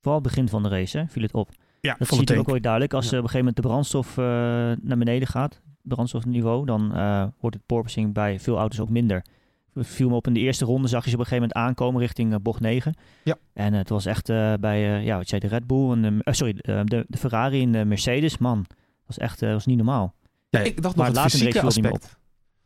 vooral het begin van de race hè, viel het op. ja, Dat ziet er ook wel duidelijk. Als Ja. op een gegeven moment de brandstof eh, naar beneden gaat, brandstofniveau, dan eh, wordt het porpoising bij veel auto's ook minder. Viel me op in de eerste ronde, zag je ze op een gegeven moment aankomen richting eh, bocht 9. Ja. En het was echt eh, bij, eh, ja, wat zei de Red Bull en de, eh, sorry, de, de, de Ferrari en de Mercedes, man, dat was echt eh, was niet normaal. Ja, Ik dacht Maar nog het in de fysieke aspect.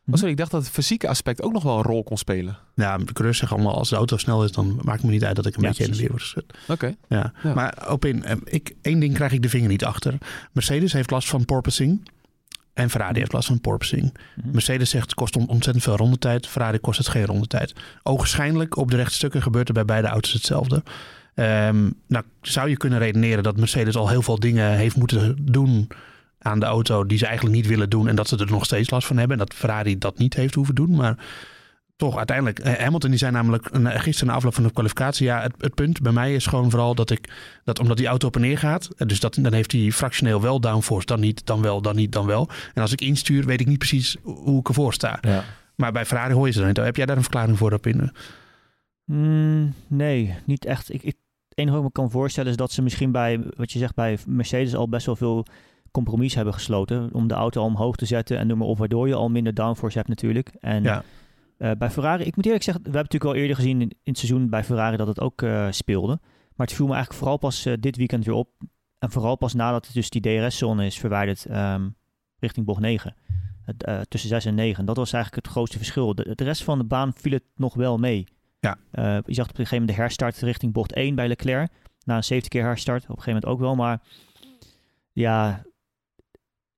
Oh, sorry, ik dacht dat het fysieke aspect ook nog wel een rol kon spelen. Ja, de coureurs zeggen allemaal als de auto snel is, dan maakt het me niet uit dat ik een Ja, beetje heen en precies. weer word. Oké. Ja. Ja. Maar op in, eh, ik, één ding krijg ik de vinger niet achter. Mercedes heeft last van porpoising. En Ferrari heeft last van porpoising. Mhm. Mercedes zegt het kost on- ontzettend veel rondetijd. Ferrari kost het geen rondetijd. Ogenschijnlijk op de rechtstukken gebeurt er bij beide auto's hetzelfde. Ehm, nou zou je kunnen redeneren dat Mercedes al heel veel dingen heeft moeten doen aan de auto die ze eigenlijk niet willen doen. En dat ze er nog steeds last van hebben. En dat Ferrari dat niet heeft hoeven doen. Maar toch uiteindelijk. eh, Hamilton die zei namelijk een- gisteren na afloop van de kwalificatie. Ja, het, het punt bij mij is gewoon vooral dat ik. Dat omdat die auto op en neer gaat. eh, Dus dat, dan heeft hij fractioneel wel downforce. Dan niet, dan wel, dan niet, dan wel. En als ik instuur, weet ik niet precies hoe ik ervoor sta. Ja. Maar bij Ferrari hoor je ze dan niet. Heb jij daar een verklaring voor op in? Mm, nee, niet echt. Ik, ik, het enige wat ik me kan voorstellen is dat ze misschien bij, wat je zegt, bij Mercedes al best wel veel compromis hebben gesloten. Om de auto al omhoog te zetten en noem maar op, waardoor je al minder downforce hebt natuurlijk. En Ja. Eh, bij Ferrari, ik moet eerlijk zeggen, we hebben natuurlijk al eerder gezien in, in het seizoen bij Ferrari dat het ook eh, speelde. Maar het viel me eigenlijk vooral pas eh, dit weekend weer op. En vooral pas nadat het dus die DRS-zone is verwijderd ehm, richting bocht 9. Het, eh, tussen 6 en 9. Dat was eigenlijk het grootste verschil. De, de rest van de baan viel het nog wel mee. Ja. Je zag op een gegeven moment de herstart richting bocht 1 bij Leclerc. Na een 70 keer herstart. Op een gegeven moment ook wel. Maar ja,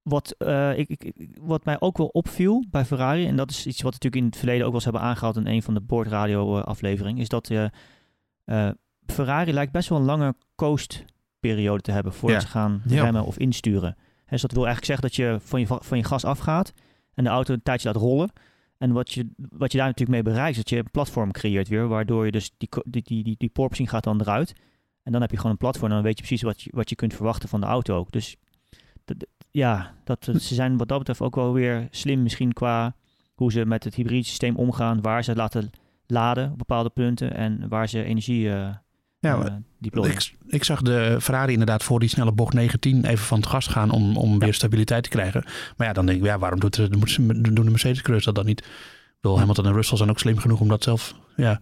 wat, eh, ik, wat mij ook wel opviel bij Ferrari. En dat is iets wat we natuurlijk in het verleden ook wel eens hebben aangehaald in een van de boordradio eh, afleveringen. Is dat eh, Ferrari lijkt best wel een lange coastperiode te hebben voordat Ja. ze gaan Ja. remmen of insturen. Hè, dus dat wil eigenlijk zeggen dat je van je, va- van je gas afgaat en de auto een tijdje laat rollen. En wat je, wat je daar natuurlijk mee bereikt, is dat je een platform creëert weer, waardoor je dus die, die, die, die, die porpoising gaat dan eruit. En dan heb je gewoon een platform en dan weet je precies wat je, wat je kunt verwachten van de auto ook. Dus ja, dat, ze zijn wat dat betreft ook wel weer slim misschien qua hoe ze met het hybride systeem omgaan, waar ze laten laden op bepaalde punten en waar ze energie eh Ja, eh, ik, ik zag de Ferrari inderdaad voor die snelle bocht 19 even van het gas gaan om, om weer stabiliteit te krijgen. Maar ja, dan denk ik, ja, waarom doet de, ze- doen de Mercedes-coureurs dat dan niet? Ik bedoel, Hamilton en Russell zijn ook slim genoeg om dat zelf... Ja,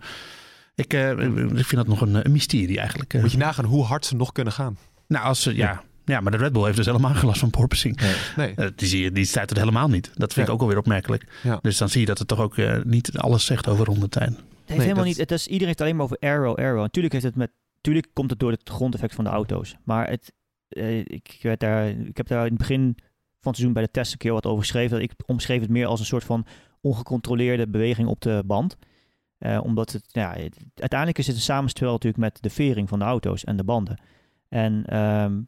ik, eh, ik vind dat nog een, een mysterie eigenlijk. eh. Moet je nagaan hoe hard ze nog kunnen gaan. Nou, als ze, ja, ja, maar de Red Bull heeft dus helemaal geen last van porpoising. Nee. Eh, die, zie je, die stuit het helemaal niet. Dat vind Ja. ik ook alweer opmerkelijk. Ja. Dus dan zie je dat het toch ook eh, niet alles zegt over rondetijd. Het heeft Nee, helemaal dat- niet. Het is, iedereen heeft het alleen maar over aero, aero. Natuurlijk heeft het met. Tuurlijk komt het door het grondeffect van de auto's. Maar het, eh, ik, werd daar, ik heb daar in het begin van het seizoen bij de test een keer wat over geschreven. Dat ik omschreef het meer als een soort van ongecontroleerde beweging op de band. Eh, omdat het, ja, het- uiteindelijk is het een samenspel natuurlijk met de vering van de auto's en de banden. En ehm,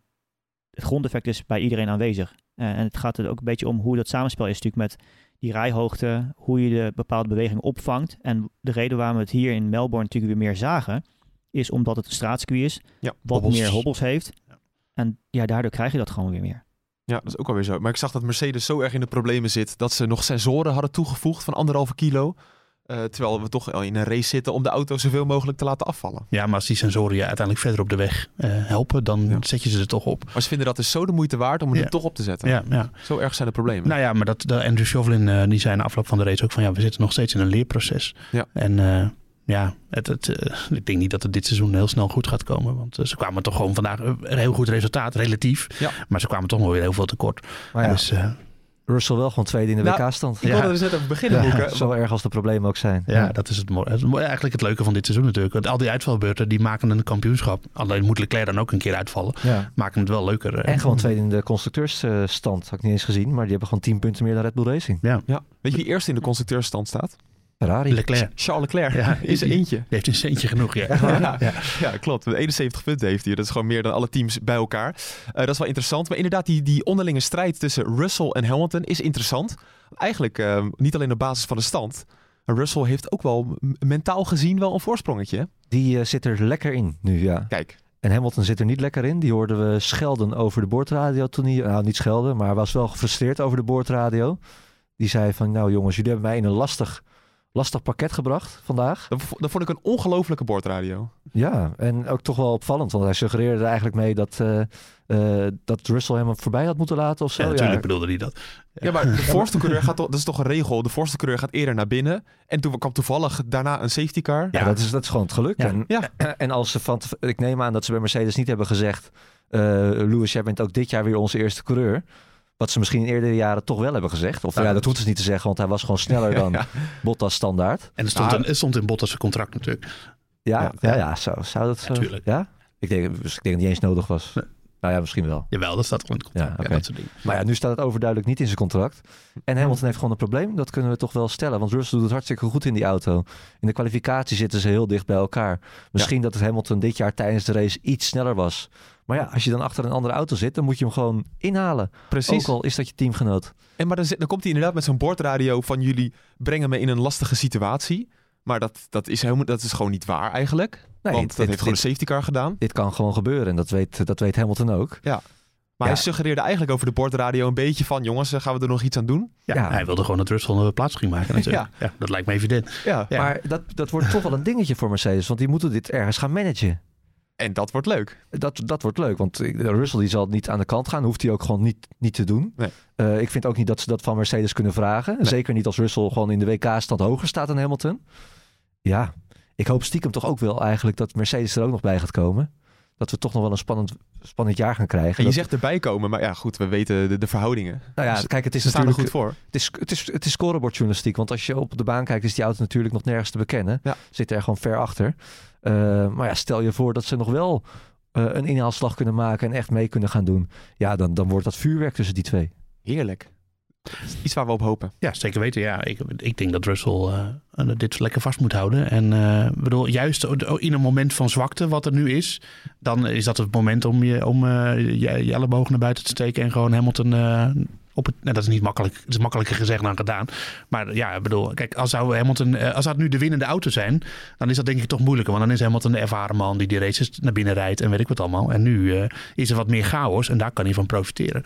het grondeffect is bij iedereen aanwezig. Eh, en het gaat er ook een beetje om hoe dat samenspel is natuurlijk met die rijhoogte, hoe je de bepaalde beweging opvangt. En de reden waarom we het hier in Melbourne natuurlijk weer meer zagen, is omdat het een straatcircuit is, Ja, wat hobbels. meer hobbels heeft. En ja, daardoor krijg je dat gewoon weer meer. Ja, dat is ook alweer zo. Maar ik zag dat Mercedes zo erg in de problemen zit dat ze nog sensoren hadden toegevoegd van anderhalve kilo. Eh, terwijl we toch al in een race zitten om de auto zoveel mogelijk te laten afvallen. Ja, maar als die sensoren je uiteindelijk verder op de weg eh, helpen, dan Ja. zet je ze er toch op. Maar ze vinden dat dus zo de moeite waard om het Ja. er toch op te zetten. Ja, ja. Zo erg zijn de problemen. Nou ja, maar dat, de Andrew Chauvelin eh, die zei na afloop van de race ook van ja, we zitten nog steeds in een leerproces. Ja. En eh, ja, het, het, ik denk niet dat het dit seizoen heel snel goed gaat komen. Want ze kwamen toch gewoon vandaag een heel goed resultaat, relatief. Ja. Maar ze kwamen toch nog weer heel veel tekort. Maar ja, Dus eh, Russell wel gewoon tweede in de Nou, WK-stand. ik Ja. wilde er dus net over beginnen, Ja, Boeken. zo erg als de problemen ook zijn. ja, dat is het, mo- het mo- eigenlijk het leuke van dit seizoen natuurlijk. Want al die uitvalbeurten die maken een kampioenschap. Alleen moet Leclerc dan ook een keer uitvallen. Ja. Maken het wel leuker. En gewoon tweede in de constructeursstand. Had ik niet eens gezien. Maar die hebben gewoon 10 punten meer dan Red Bull Racing. Ja. Weet je wie eerst in de constructeursstand staat? Ferrari. Leclerc. Charles Leclerc. Ja, in zijn eentje. Die heeft een centje genoeg, ja. Ja, ja, klopt. 71 punten heeft hij. Dat is gewoon meer dan alle teams bij elkaar. Eh, dat is wel interessant. Maar inderdaad, die, die onderlinge strijd tussen Russell en Hamilton is interessant. Eigenlijk eh, niet alleen op basis van de stand. Russell heeft ook wel mentaal gezien wel een voorsprongetje. Die eh, zit er lekker in nu, ja. Kijk, En Hamilton zit er niet lekker in. Die hoorden we schelden over de boordradio toen hij... Nou, niet schelden, maar was wel gefrustreerd over de boordradio. Die zei van, nou jongens, jullie hebben mij in een lastig, lastig pakket gebracht vandaag. Dat, vo- dat vond ik een ongelofelijke bordradio. Ja, en ook toch wel opvallend, want hij suggereerde er eigenlijk mee dat, eh, eh, dat Russell hem voorbij had moeten laten of zo. Ja, natuurlijk bedoelde hij dat. Ja, maar de voorste coureur gaat toch, dat is toch een regel. De voorste coureur gaat eerder naar binnen. En toen kwam toevallig daarna een safety car. Ja, dat, is, dat is gewoon het geluk. Ja. En, Ja. en als ze van, ik neem aan dat ze bij Mercedes niet hebben gezegd, eh Lewis, jij bent ook dit jaar weer onze eerste coureur. Wat ze misschien in eerdere jaren toch wel hebben gezegd. Of ja, Ja, dat hoeven ze niet te zeggen, want hij was gewoon sneller dan Ja. Bottas standaard. En er stond, Ah. er stond in Bottas' contract natuurlijk. Ja, Ja. ja, ja, zo, zou dat zo? Natuurlijk. Ja? Ik denk, dus ik denk dat het niet eens nodig was. Nee. Nou ja, misschien wel. Jawel, dat staat al in het contract. Ja, dat soort dingen. Maar ja, nu staat het overduidelijk niet in zijn contract. En Hamilton heeft gewoon een probleem. Dat kunnen we toch wel stellen. Want Russell doet het hartstikke goed in die auto. In de kwalificatie zitten ze heel dicht bij elkaar. Misschien dat het Hamilton dit jaar tijdens de race iets sneller was. Maar ja, als je dan achter een andere auto zit, dan moet je hem gewoon inhalen. Precies. Ook al is dat je teamgenoot. En maar dan, zit- dan komt hij inderdaad met zo'n bordradio van jullie brengen me in een lastige situatie. Maar dat, dat, is, helemaal, dat is gewoon niet waar eigenlijk. Nee, want dit- dat heeft gewoon dit- een safety car gedaan. Dit kan gewoon gebeuren en dat weet, dat weet Hamilton ook. Maar Ja. hij suggereerde eigenlijk over de bordradio een beetje van... jongens, eh, gaan we er nog iets aan doen? Ja, Ja. Hij wilde gewoon dat Russell een plaats ging maken natuurlijk. Ja. dat lijkt me evident. Ja. Ja. Maar dat, dat wordt toch wel een dingetje voor Mercedes. Want die moeten dit ergens gaan managen. En dat wordt leuk. Dat, dat wordt leuk, want Russell die zal niet aan de kant gaan. Hoeft hij ook gewoon niet, niet te doen. Nee. Eh, ik vind ook niet dat ze dat van Mercedes kunnen vragen. Nee. Zeker niet als Russell gewoon in de WK-stand hoger staat dan Hamilton. Ja, ik hoop stiekem toch ook wel eigenlijk dat Mercedes er ook nog bij gaat komen. Dat we toch nog wel een spannend, spannend jaar gaan krijgen. En je Dat- zegt erbij komen, maar ja goed, we weten de, de verhoudingen. nou ja, Ze- kijk, het is natuurlijk goed voor. het is, het, is, het is scorebordjournalistiek. Want als je op de baan kijkt, is die auto natuurlijk nog nergens te bekennen. Ja. Zit er gewoon ver achter. Eh, maar ja, stel je voor dat ze nog wel eh, een inhaalslag kunnen maken en echt mee kunnen gaan doen. Ja, dan, dan wordt dat vuurwerk tussen die twee. Heerlijk. Iets waar we op hopen. Ja, zeker weten. Ja, ik, ik denk dat Russell eh, dit lekker vast moet houden. En eh, bedoel, juist in een moment van zwakte, wat er nu is, dan is dat het moment om je, om, eh, je, je elleboog naar buiten te steken en gewoon Hamilton eh, op het. Nou, dat is niet makkelijk. Het is makkelijker gezegd dan gedaan. Maar ja, ik bedoel, kijk, als zou Hamilton, eh, als dat nu de winnende auto zijn, dan is dat denk ik toch moeilijker. Want dan is Hamilton de ervaren man die die races naar binnen rijdt en weet ik wat allemaal. En nu eh, is er wat meer chaos en daar kan hij van profiteren.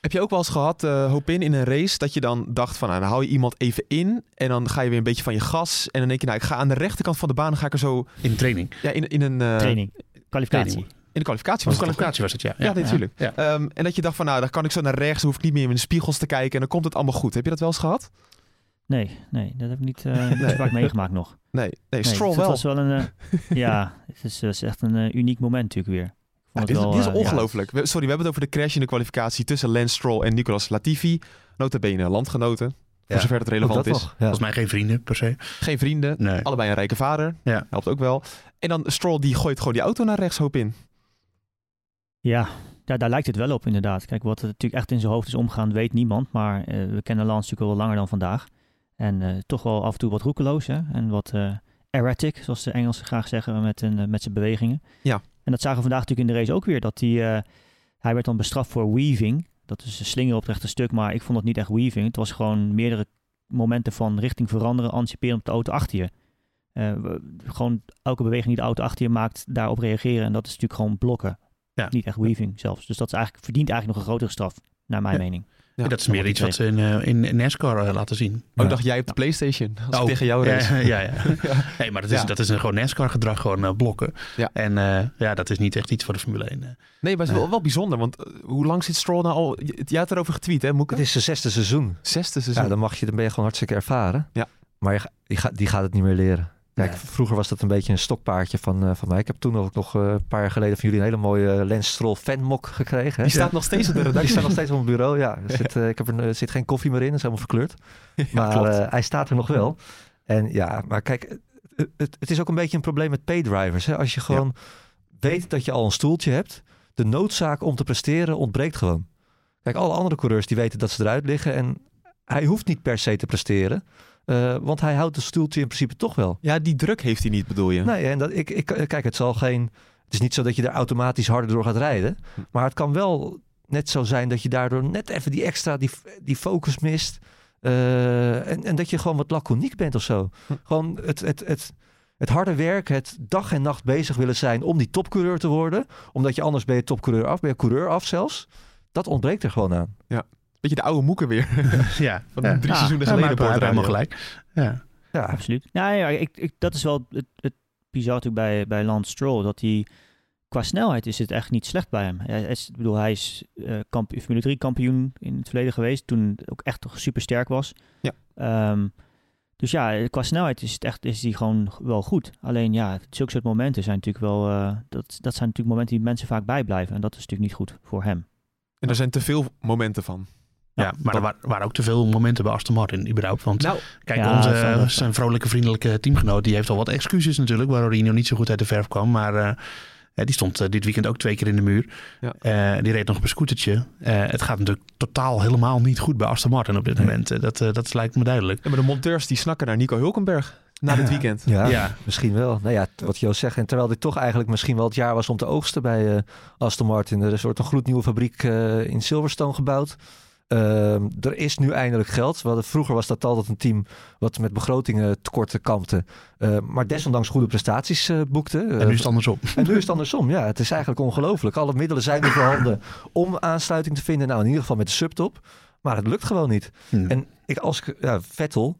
Heb je ook wel eens gehad, eh hoop in, in een race, dat je dan dacht van, nou, dan hou je iemand even in en dan ga je weer een beetje van je gas en dan denk je, nou, ik ga aan de rechterkant van de baan, dan ga ik er zo, In training. ja, in, in een, eh, Training, kwalificatie. Training. In de kwalificatie Was was de het toch? kwalificatie was het, ja. Ja, nee, natuurlijk. Ja. Ehm, en dat je dacht van, nou, dan kan ik zo naar rechts, dan hoef ik niet meer in de spiegels te kijken en dan komt het allemaal goed. Heb je dat wel eens gehad? Nee, nee, dat heb ik niet eh niet vaak meegemaakt nog. Nee, nee, Nee, Stroll dus wel. Het was wel een, eh, ja, het is, is echt een eh, uniek moment natuurlijk weer. Ja, vond dit, het wel, dit is eh, ja, ongelooflijk. Sorry, we hebben het over de crash in de kwalificatie tussen Lance Stroll en Nicolas Latifi. Notabene landgenoten, voor Ja, zover het relevant dat is. nog. Ja. Volgens mij geen vrienden per se. Geen vrienden, Nee. allebei een rijke vader. Ja. Helpt ook wel. En dan Stroll die gooit gewoon die auto naar rechts hoop in. Ja, daar lijkt het wel op inderdaad. Kijk, wat er natuurlijk echt in zijn hoofd is omgegaan, weet niemand. Maar eh, we kennen Lance natuurlijk al langer dan vandaag. En eh, toch wel af en toe wat roekeloos hè? en wat eh, erratic, zoals de Engelsen graag zeggen, met, een, met zijn bewegingen. Ja. En dat zagen we vandaag natuurlijk in de race ook weer. Dat hij, eh, hij werd dan bestraft voor weaving. Dat is een slinger op het rechte stuk, maar ik vond het niet echt weaving. Het was gewoon meerdere momenten van richting veranderen, anticiperen op de auto achter je. Gewoon elke beweging die de auto achter je maakt, daarop reageren. En dat is natuurlijk gewoon blokken. Ja. Niet echt weaving zelfs. Dus dat is eigenlijk, verdient eigenlijk nog een grotere straf, naar mijn Ja. mening. Ja, dat is meer iets wat ze in, eh, in NASCAR eh, laten zien. Oh, Ja. dacht jij op de Playstation? Als ik Oh, tegen jou race. Ja, ja, ja. Nee, maar dat is, Ja. dat is een gewoon NASCAR gedrag, gewoon eh, blokken. Ja. En eh, ja, dat is niet echt iets voor de Formule 1. eh. Nee, maar het is wel, wel bijzonder. Want hoe lang zit Stroll nou al? Je- Jij had erover getweet, hè, Moeke? Het is zijn zesde seizoen. Zesde seizoen. Ja, dan, mag je, dan ben je gewoon hartstikke ervaren. Ja. Maar je, die, gaat, die gaat het niet meer leren. Kijk, vroeger was dat een beetje een stokpaardje van, eh, van mij. Ik heb toen ook nog eh, een paar jaar geleden van jullie een hele mooie eh, Lance Stroll fanmok gekregen. Hè? Die staat nog steeds op de Die staat nog steeds op mijn bureau, ja. Er zit, ik heb er, er zit geen koffie meer in, dat is helemaal verkleurd. maar hij staat er nog wel. En ja, maar kijk, het, het, is ook een beetje een probleem met paydrivers. Hè? Als je gewoon weet dat je al een stoeltje hebt, de noodzaak om te presteren ontbreekt gewoon. Kijk, alle andere coureurs die weten dat ze eruit liggen en hij hoeft niet per se te presteren. Eh, want hij houdt het stoeltje in principe toch wel. Ja, die druk heeft hij niet, bedoel je? Nee, en dat, ik, ik, kijk, het zal geen. Het is niet zo dat je er automatisch harder door gaat rijden. Maar het kan wel net zo zijn dat je daardoor net even die extra die, die focus mist. Eh, en, en dat je gewoon wat laconiek bent of zo. Gewoon het, het, het, het harde werk, het dag en nacht bezig willen zijn om die topcoureur te worden. Omdat je anders ben je topcoureur af, ben je coureur af zelfs. Dat ontbreekt er gewoon aan. Beetje de oude moeken weer. ja, Van ja. drie Ja, seizoenen ja, geleden. maar hij helemaal gelijk. Ja. Ja, Absoluut. Ja, ja ik, ik, dat is wel het, het bizar natuurlijk bij, bij Lance Stroll. Dat hij qua snelheid is het echt niet slecht bij hem. Hij is, ik bedoel, hij is eh kamp, Formule 3 kampioen in het verleden geweest. Toen ook echt toch super sterk was. Ja. Ehm, dus ja, qua snelheid is, het echt, is hij gewoon wel goed. Alleen ja, zulke soort momenten zijn natuurlijk wel... eh, dat, dat zijn natuurlijk momenten die mensen vaak bijblijven. En dat is natuurlijk niet goed voor hem. En er zijn te veel momenten van. Ja, maar er wa- waren ook te veel momenten bij Aston Martin überhaupt. Want Nou, kijk, Ja, onze, zijn vrolijke, vriendelijke teamgenoot... die heeft al wat excuses natuurlijk... waardoor hij nog niet zo goed uit de verf kwam. Maar eh, die stond eh, dit weekend ook twee keer in de muur. Ja. Eh, die reed nog op een scootertje. Eh, het gaat natuurlijk totaal helemaal niet goed bij Aston Martin op dit Nee. moment. Dat, eh, dat lijkt me duidelijk. ja, maar de monteurs die snakken naar Nico Hulkenberg na dit weekend. ja, Ja. misschien wel. Nou ja, wat Joost zegt. En terwijl dit toch eigenlijk misschien wel het jaar was om te oogsten bij eh, Aston Martin. Er is wordt een gloednieuwe fabriek eh, in Silverstone gebouwd. Ehm, er is nu eindelijk geld. Hadden, vroeger was dat altijd een team wat met begrotingen tekorten kampte. Eh, maar desondanks goede prestaties eh, boekte. En nu is het andersom. En nu is het andersom. Ja, het is eigenlijk ongelooflijk. Alle middelen zijn nu voorhanden om aansluiting te vinden. Nou, in ieder geval met de subtop. Maar het lukt gewoon niet. Hm. En ik, als ik, ja, Vettel,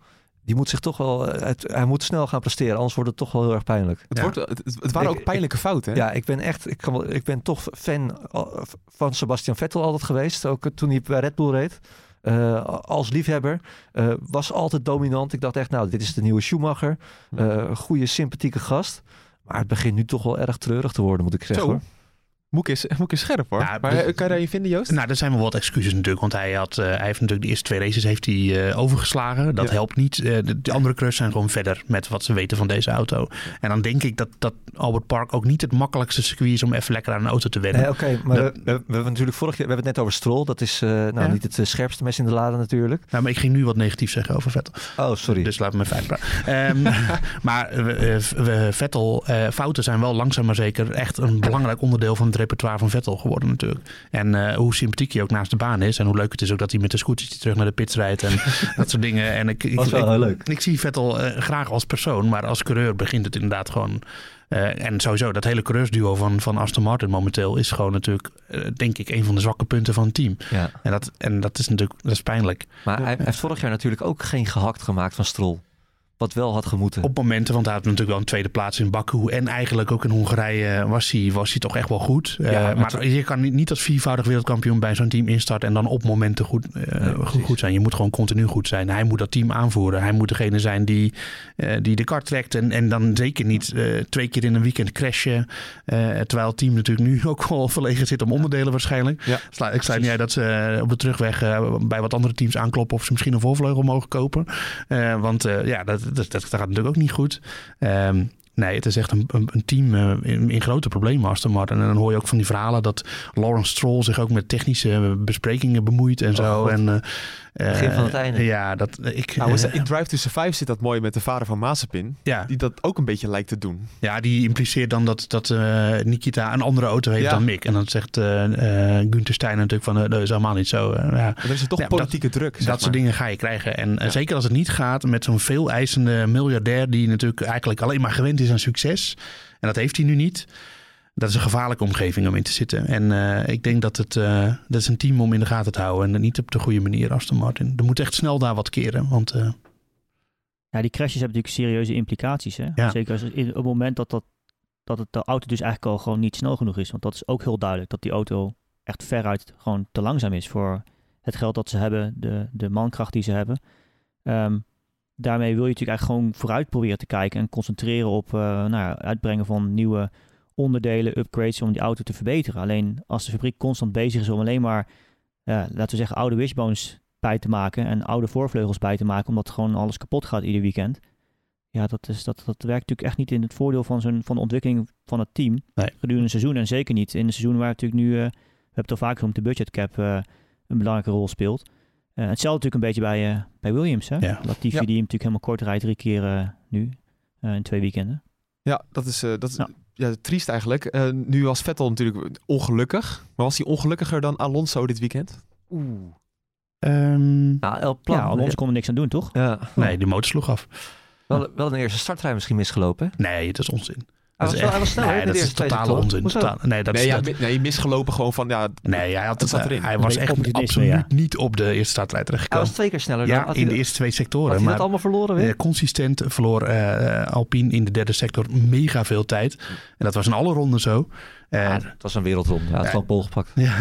die moet zich toch wel, eh, het- hij moet snel gaan presteren, anders wordt het toch wel heel erg pijnlijk. Het, Ja. wordt, het, het waren Ik- ook pijnlijke fouten. Hè? Ja, ik ben echt, ik, kan wel, ik ben toch fan eh, van Sebastian Vettel altijd geweest, ook eh, toen hij bij Red Bull reed. Eh, als liefhebber eh, was altijd dominant. Ik dacht echt, nou, dit is de nieuwe Schumacher. Eh goede, sympathieke gast. Maar het begint nu toch wel erg treurig te worden, moet ik zeggen. Zo. Hoor. Moek is, Moek is scherp hoor. Ja, maar dus- kan je daar je vinden, Joost? Nou, er zijn wel wat excuses natuurlijk. Want hij, had, eh, hij heeft natuurlijk de eerste twee races heeft hij, eh, overgeslagen. Dat Ja. helpt niet. Eh, de, de andere coureurs zijn gewoon verder met wat ze weten van deze auto. En dan denk ik dat, dat Albert Park ook niet het makkelijkste circuit is om even lekker aan een auto te wennen. Nee, Oké, maar Dat- we, we, we hebben natuurlijk vorig jaar, we hebben het net over Stroll. Dat is eh, nou, Ja. niet het scherpste mes in de lade natuurlijk. Nou, maar ik ging nu wat negatief zeggen over Vettel. Oh, sorry. Dus laat me fijn praten. Ehm, maar Vettel, eh, fouten zijn wel langzaam maar zeker echt een belangrijk onderdeel van het repertoire van Vettel geworden natuurlijk. En eh, hoe sympathiek hij ook naast de baan is. En hoe leuk het is ook dat hij met de scootertje terug naar de pits rijdt. En dat soort dingen. En ik, ik, Was wel ik- heel leuk. Ik zie Vettel eh, graag als persoon. Maar als coureur begint het inderdaad gewoon... eh, en sowieso, dat hele coureursduo van, van Aston Martin momenteel... is gewoon natuurlijk, denk ik, een van de zwakke punten van het team. Ja. En dat, en dat is natuurlijk dat is pijnlijk. Maar hij heeft vorig jaar natuurlijk ook geen gehakt gemaakt van Stroll. Wat wel had gemoeten. Op momenten, want hij had natuurlijk wel een tweede plaats in Baku. En eigenlijk ook in Hongarije was hij, was hij toch echt wel goed. Eh, maar het- je kan niet, niet als viervoudig wereldkampioen bij zo'n team instarten. En dan op momenten goed, eh, Nee, goed, zijn. Je moet gewoon continu goed zijn. Hij moet dat team aanvoeren. Hij moet degene zijn die, eh, die de kart trekt. En, en dan zeker niet eh, twee keer in een weekend crashen. Eh, terwijl het team natuurlijk nu ook wel verlegen zit om onderdelen waarschijnlijk. Ja, Sla- ik sluit niet uit dat ze eh, op de terugweg eh, bij wat andere teams aankloppen of ze misschien een voorvleugel mogen kopen. Eh, want eh, ja, dat, dat, dat, dat gaat natuurlijk ook niet goed. Ehm, nee, het is echt een, een, team eh, in, in grote problemen, Aston Martin. En dan hoor je ook van die verhalen dat Lawrence Stroll zich ook met technische besprekingen bemoeit en Oh, zo. En, eh, Begin eh, van het einde. Ja, dat ik. Nou, is eh, in Drive to Survive zit dat mooi met de vader van Mazepin. ja, Die dat ook een beetje lijkt te doen. ja, die impliceert dan dat, dat eh, Nikita een andere auto heeft Ja. dan Mick. En dan zegt eh eh Gunther Steiner natuurlijk van eh, dat is helemaal niet zo. Eh, ja. Er is toch Ja, politieke druk. zeg dat soort dingen ga je krijgen. En eh, Ja. zeker als het niet gaat met zo'n veel eisende miljardair die natuurlijk eigenlijk alleen maar gewend is aan succes. En dat heeft hij nu niet. Dat is een gevaarlijke omgeving om in te zitten. En eh, ik denk dat het eh, dat is een team om in de gaten te houden. En niet op de goede manier, Aston Martin. Er moet echt snel daar wat keren. Want eh, Ja, die crashes hebben natuurlijk serieuze implicaties. Hè? Ja. Zeker als, in, op het moment dat, dat, dat het de auto dus eigenlijk al gewoon niet snel genoeg is. Want dat is ook heel duidelijk. Dat die auto echt veruit gewoon te langzaam is voor het geld dat ze hebben. De, de mankracht die ze hebben. Ehm, daarmee wil je natuurlijk eigenlijk gewoon vooruit proberen te kijken. En concentreren op nou ja, uitbrengen van nieuwe onderdelen, upgrades om die auto te verbeteren. Alleen als de fabriek constant bezig is om alleen maar, ja, laten we zeggen, oude wishbones bij te maken en oude voorvleugels bij te maken, omdat gewoon alles kapot gaat ieder weekend. Ja, dat, is, dat, dat werkt natuurlijk echt niet in het voordeel van, zo'n, van de ontwikkeling van het team Nee. gedurende een seizoen. En zeker niet in een seizoen waar natuurlijk nu, eh, we hebben het al vaker om de budgetcap eh, een belangrijke rol speelt. Eh, hetzelfde natuurlijk een beetje bij, eh, bij Williams. Hè? Ja. Latifi Ja. die hem natuurlijk helemaal kort rijdt drie keer eh, nu, eh, in twee weekenden. Ja, dat is, eh, dat is. Ja. triest eigenlijk. Eh, nu was Vettel natuurlijk ongelukkig. Maar was hij ongelukkiger dan Alonso dit weekend? Oeh. Nou, El Plan. Ja, Alonso kon er niks aan doen, toch? Ja. nee, die motor sloeg af. Wel, wel een eerste startrij misschien misgelopen. hè? Nee, dat is onzin. Was is hij echt- was snel, nee, dat is totale onzin. Totaal- nee, dat Nee, is, ja, dat- mi- nee, misgelopen gewoon van, ja, nee, hij, had, Dat zat erin. hij was echt absoluut ja. niet op de eerste startlijn Hij terechtgekomen. was twee keer sneller. dan- Ja, had in hij de dat- eerste twee Had sectoren. hij dat Maar allemaal verloren weer? eh, consistent verloor eh, Alpine in de derde sector mega veel tijd. En dat was in alle ronden zo. Eh, Ja, het was een wereldronde. Ja. gewoon pol gepakt. Ja.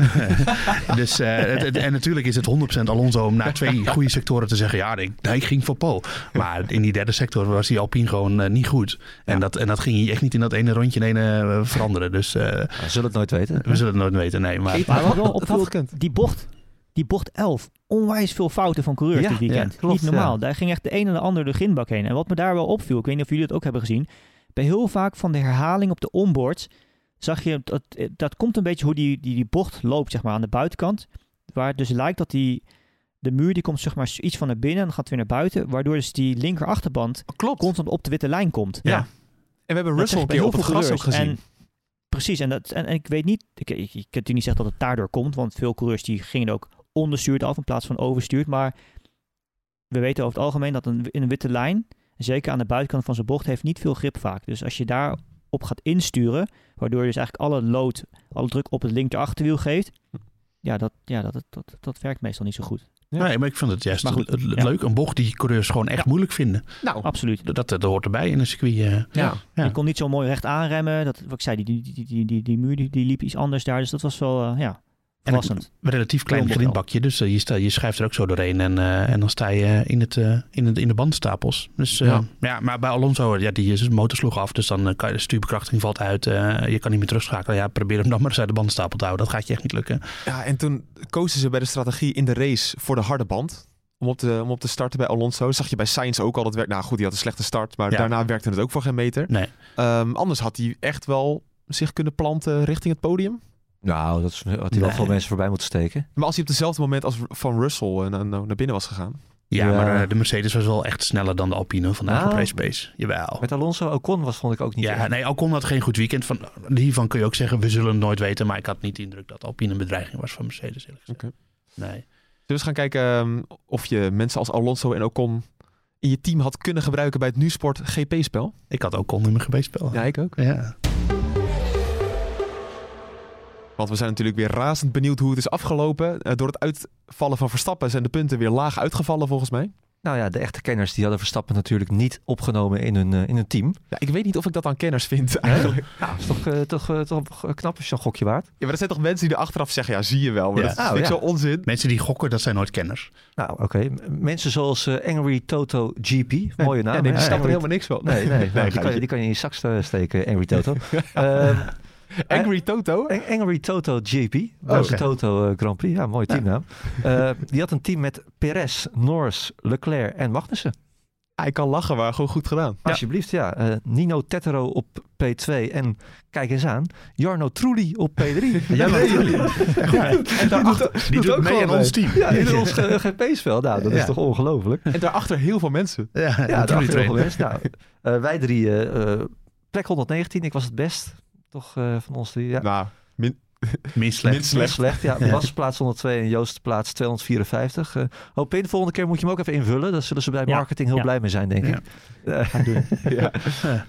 dus, eh, het- het- en natuurlijk is het 100% Alonso om na twee goede sectoren te zeggen: ja, ik, ging voor Paul. Maar in die derde sector was die Alpine gewoon eh, niet goed. En, dat, en dat ging hij echt niet in dat ene rondje in ene eh, veranderen. Dus eh, We zullen het nooit weten. we zullen het nooit weten. Nee, maar Maar wat wel opviel, die bocht, die bocht 11, onwijs veel fouten van coureurs Ja, dit weekend. ja, klopt, Niet normaal. ja. Daar ging echt de een en de ander de ginbak heen. En wat me daar wel opviel, ik weet niet of jullie het ook hebben gezien, bij heel vaak van de herhaling op de onboards zag je, dat, dat komt een beetje hoe die, die, die bocht loopt zeg maar, aan de buitenkant. Waar het dus lijkt dat die, de muur die komt zeg maar iets van naar binnen en gaat weer naar buiten. Waardoor dus die linker achterband Klopt. constant op de witte lijn komt. Ja. En we hebben Russell een bij keer heel op het veel gras ook coureurs. gezien. En, precies, en, dat, en, en ik weet niet, ik, ik, ik kan natuurlijk niet zeggen dat het daardoor komt, want veel coureurs die gingen ook onderstuurd af in plaats van overstuurd. Maar we weten over het algemeen dat een, in een witte lijn, zeker aan de buitenkant van zijn bocht, heeft niet veel grip vaak. Dus als je daarop gaat insturen, waardoor je dus eigenlijk alle lood, alle druk op het linker achterwiel geeft, ja, dat, ja dat, dat, dat, dat werkt meestal niet zo goed. Ja. Nee, maar ik vind het juist goed, het- het ja. leuk. Een bocht die coureurs gewoon echt Ja. moeilijk vinden. Nou, Absoluut. Dat, dat, hoort erbij in een circuit. eh. ja. Ja. Je kon niet zo mooi recht aanremmen. Dat, wat ik zei, die, die, die, die, die, die muur die, die liep iets anders daar. Dus dat was wel, eh, ja, verrassend. Een relatief klein grindbakje. Dus eh, je, sta, je schuift er ook zo doorheen. En, eh, en dan sta je in, het, eh, in, het, in de bandstapels. Dus Ja. ja. maar bij Alonso, ja, die is motor sloeg af. Dus dan kan je de stuurbekrachtiging valt uit. je kan niet meer terugschakelen. Ja, probeer hem dan maar eens uit de bandenstapel te houden. Dat gaat je echt niet lukken. Ja, en toen kozen ze bij de strategie in de race voor de harde band. Om op, te, om op te starten bij Alonso. Zag je bij Sainz ook al. Dat werkt, nou goed, die had een slechte start. Maar Ja. daarna werkte het ook voor geen meter. Nee. Ehm, anders had hij echt wel zich kunnen planten richting het podium. Nou, dat is, had hij wel Nee. veel mensen voorbij moeten steken. Maar als hij op hetzelfde moment als van Russell eh, naar, naar binnen was gegaan. Ja, Ja. maar eh, de Mercedes was wel echt sneller dan de Alpine vandaag Nou, op race pace. Jawel. Met Alonso Ocon was, vond ik ook niet Ja, echt. nee, Ocon had geen goed weekend. Van, hiervan kun je ook zeggen, we zullen het nooit weten. Maar ik had niet de indruk dat Alpine een bedreiging was van Mercedes. Oké. Nee. Dus we gaan kijken ehm, of je mensen als Alonso en Ocon in je team had kunnen gebruiken bij het NuSport GP-spel. Ik had Ocon in mijn geweestspel. Ja, ik ook. Ja. Want we zijn natuurlijk weer razend benieuwd hoe het is afgelopen. Eh, door het uitvallen van Verstappen zijn de punten weer laag uitgevallen volgens mij. Nou ja, de echte kenners die hadden Verstappen natuurlijk niet opgenomen in hun, eh, in hun team. Ja, ik weet niet of ik dat aan kenners vind eigenlijk. Ja, dat is toch, eh, toch, toch knap als je een gokje waard. Ja, maar dat zijn toch mensen die er achteraf zeggen, ja, zie je wel. Maar Ja. dat Oh, ja. zo onzin. Mensen die gokken, dat zijn nooit kenners. Nou, oké. Mensen zoals Angry Toto GP. Mooie naam. Ja, nee, die snappen er helemaal niks van. Nee, nee, nou, die, kan die kan je in je zak st- steken, Angry Toto. Ehm, Angry Toto? Ang- Angry Toto GP. Belgische Oké. Toto eh, Grand Prix. Ja, mooie teamnaam. Eh, die had een team met Perez, Norris, Leclerc en Magnussen. Hij kan lachen, maar gewoon goed gedaan. Alsjeblieft, ja. Eh, Nino Tetero op P2 en kijk eens aan, Jarno Trulli op P3. Ja, natuurlijk. En daarachter, Die doet mee in ons team. Ja, in ons GP-spel. Nou, dat is toch ongelooflijk. en daarachter heel veel mensen. Ja, Ja, dat heel veel mensen. Nou, eh, wij drie, plek 119, ik was het best. Toch eh, van ons drie. Ja. Nou, min, Minst slecht. Minst Slecht. slecht. slecht, ja. Ja. Bas plaats 102 en Joost plaats 254. Eh hoop in, volgende keer moet je hem ook even invullen. Daar zullen ze bij Ja, marketing heel ja. blij mee zijn, denk Ja. ik. Eh, ja.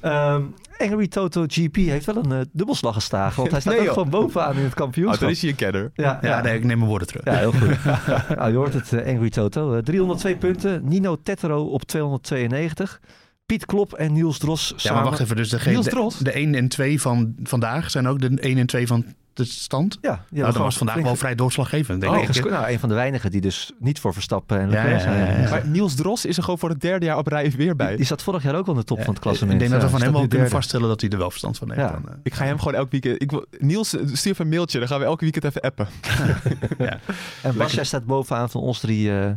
Ehm, Angry Toto GP heeft wel een eh, dubbelslag gestagen. Want hij staat Nee, ook gewoon bovenaan in het Oh, kampioenschap. dan is hij een kenner. ja, Ja, nee, ik neem mijn woorden terug. Ja, heel goed. nou, je hoort het, eh, Angry Toto. Eh, 302 punten. Nino Tetero op 292. Piet Klop en Niels Dros Ja, samen. maar wacht even. Dus degene, de, Dros? de 1 en 2 van vandaag zijn ook de 1 en 2 van de stand. Ja, ja nou, dat was vandaag flink- wel vrij doorslaggevend, denk ik. gesco- nou, een van de weinigen die dus niet voor Verstappen en Ja, Leclerc ja, zijn. ja, ja. Maar Niels Dros is er gewoon voor het derde jaar op rij weer bij. Die zat vorig jaar ook al in de top Ja, van het klassement. Ik denk dat we Ja, van hem wel kunnen vaststellen dat hij er wel verstand van heeft. Ja. Dan, eh. Ik ga hem gewoon elk weekend... Ik Niels, eh, stuur even een mailtje. Dan gaan we elke weekend even appen. En Bas, jij staat bovenaan van ons drie eh,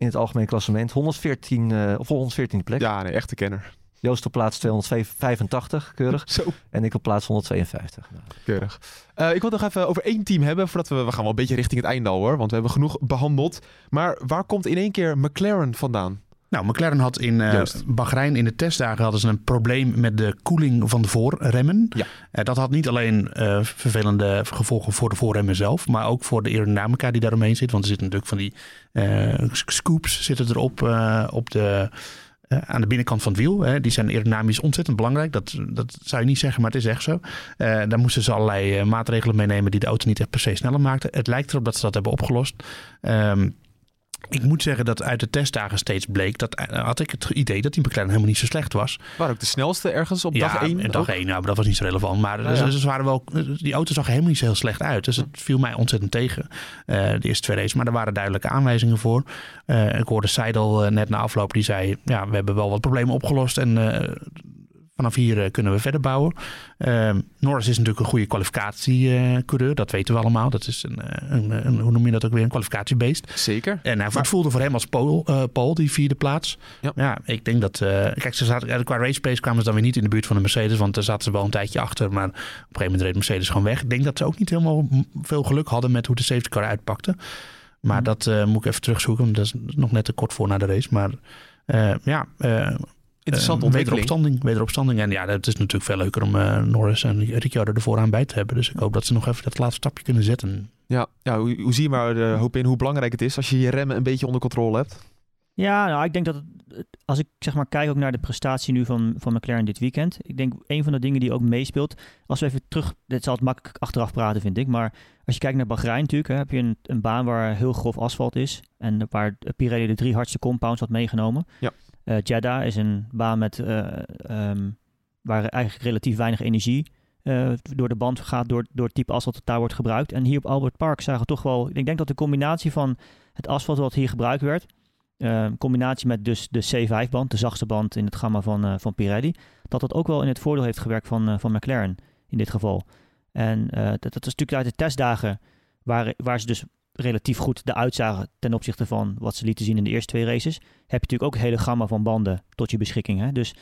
in het algemeen klassement. 114, eh of 114 plek. Ja, nee, echte kenner. Joost op plaats 285, keurig. Zo En ik op plaats 152. Nou, keurig. Eh, ik wil nog even over één team hebben. Voordat we... We gaan wel een beetje richting het einde al hoor. Want we hebben genoeg behandeld. Maar waar komt in één keer McLaren vandaan? Nou, McLaren had in Juist. Bahrein in de testdagen hadden ze een probleem met de koeling van de voorremmen. Ja. Eh, dat had niet alleen eh, vervelende gevolgen voor de voorremmen zelf, maar ook voor de aerodynamica die daaromheen zit. Want er zitten natuurlijk van die scoops zitten erop op de aan de binnenkant van het wiel. Hè, die zijn aerodynamisch ontzettend belangrijk. Dat, dat zou je niet zeggen, maar het is echt zo. Daar moesten ze allerlei maatregelen mee nemen die de auto niet echt per se sneller maakten. Het lijkt erop dat ze dat hebben opgelost. Ehm, ik moet zeggen dat uit de testdagen steeds bleek, dat eh, had ik het idee dat die McLaren helemaal niet zo slecht was. Waren ook de snelste ergens op ja, dag 1? en dag 1, nou, maar dat was niet zo relevant. Maar Ja, ze- ja. ze waren wel, die auto zag er helemaal niet zo heel slecht uit. Dus het viel mij ontzettend tegen, eh, de eerste twee races. Maar er waren duidelijke aanwijzingen voor. Eh, ik hoorde Seidel net na afloop, die zei... ja, we hebben wel wat problemen opgelost en... Vanaf hier eh, kunnen we verder bouwen. Ehm, Norris is natuurlijk een goede kwalificatiecoureur. dat weten we allemaal. Dat is een, eh, een, een- hoe noem je dat ook weer? Een kwalificatiebeest. Zeker. En hij Maar- voelde voor hem als Paul, eh, Paul die vierde plaats. Ja. Ja, ik denk dat... kijk, ze zaten, qua race pace kwamen ze dan weer niet in de buurt van de Mercedes. Want daar zaten ze wel een tijdje achter. Maar op een gegeven moment reed Mercedes gewoon weg. Ik denk dat ze ook niet helemaal veel geluk hadden met hoe de safety car uitpakte. Maar Mhm. dat moet ik even terugzoeken. want Dat is nog net te kort voor na de race. Maar ja... Interessante eh, ontwikkeling. Wederopstanding, wederopstanding. En ja, het is natuurlijk veel leuker om eh, Norris en Ricciardo er vooraan bij te hebben. Dus ik hoop dat ze nog even dat laatste stapje kunnen zetten. Ja, ja hoe, hoe zie je maar de hoop in hoe belangrijk het is als je je remmen een beetje onder controle hebt? Ja, nou, ik denk dat het, als ik zeg maar kijk ook naar de prestatie nu van, van McLaren dit weekend. Ik denk een van de dingen die ook meespeelt. Als we even terug, dit zal het makkelijk achteraf praten vind ik. Maar als je kijkt naar Bahrein natuurlijk, hè, heb je een, een baan waar heel grof asfalt is. En waar Pirelli de drie hardste compounds had meegenomen. Ja. Eh, Jeddah is een baan met, eh, ehm, waar eigenlijk relatief weinig energie eh, door de band gaat, door, door het type asfalt dat daar wordt gebruikt. En hier op Albert Park zagen we toch wel, ik denk dat de combinatie van het asfalt wat hier gebruikt werd, in combinatie met dus de C5-band, de zachtste band in het gamma van, van Pirelli, dat dat ook wel in het voordeel heeft gewerkt van, van McLaren in dit geval. En dat, dat is natuurlijk uit de testdagen waar, waar ze dus relatief goed de uitzagen ten opzichte van wat ze lieten zien in de eerste twee races. Heb je natuurlijk ook het hele gamma van banden tot je beschikking. Hè? Dus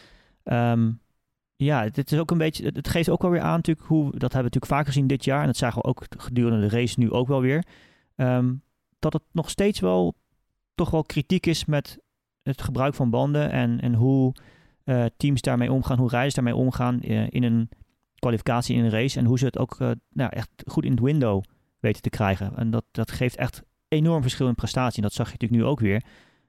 ehm, ja, het, is ook een beetje, het, het geeft ook wel weer aan natuurlijk hoe, dat hebben we natuurlijk vaak gezien dit jaar. En dat zagen we ook gedurende de race nu ook wel weer. ehm, dat het nog steeds wel toch wel kritiek is met het gebruik van banden en, en hoe eh, teams daarmee omgaan, hoe rijders daarmee omgaan eh, in een kwalificatie in een race en hoe ze het ook eh, nou, echt goed in het window weten te krijgen. En dat, dat geeft echt enorm verschil in prestatie. En dat zag je natuurlijk nu ook weer.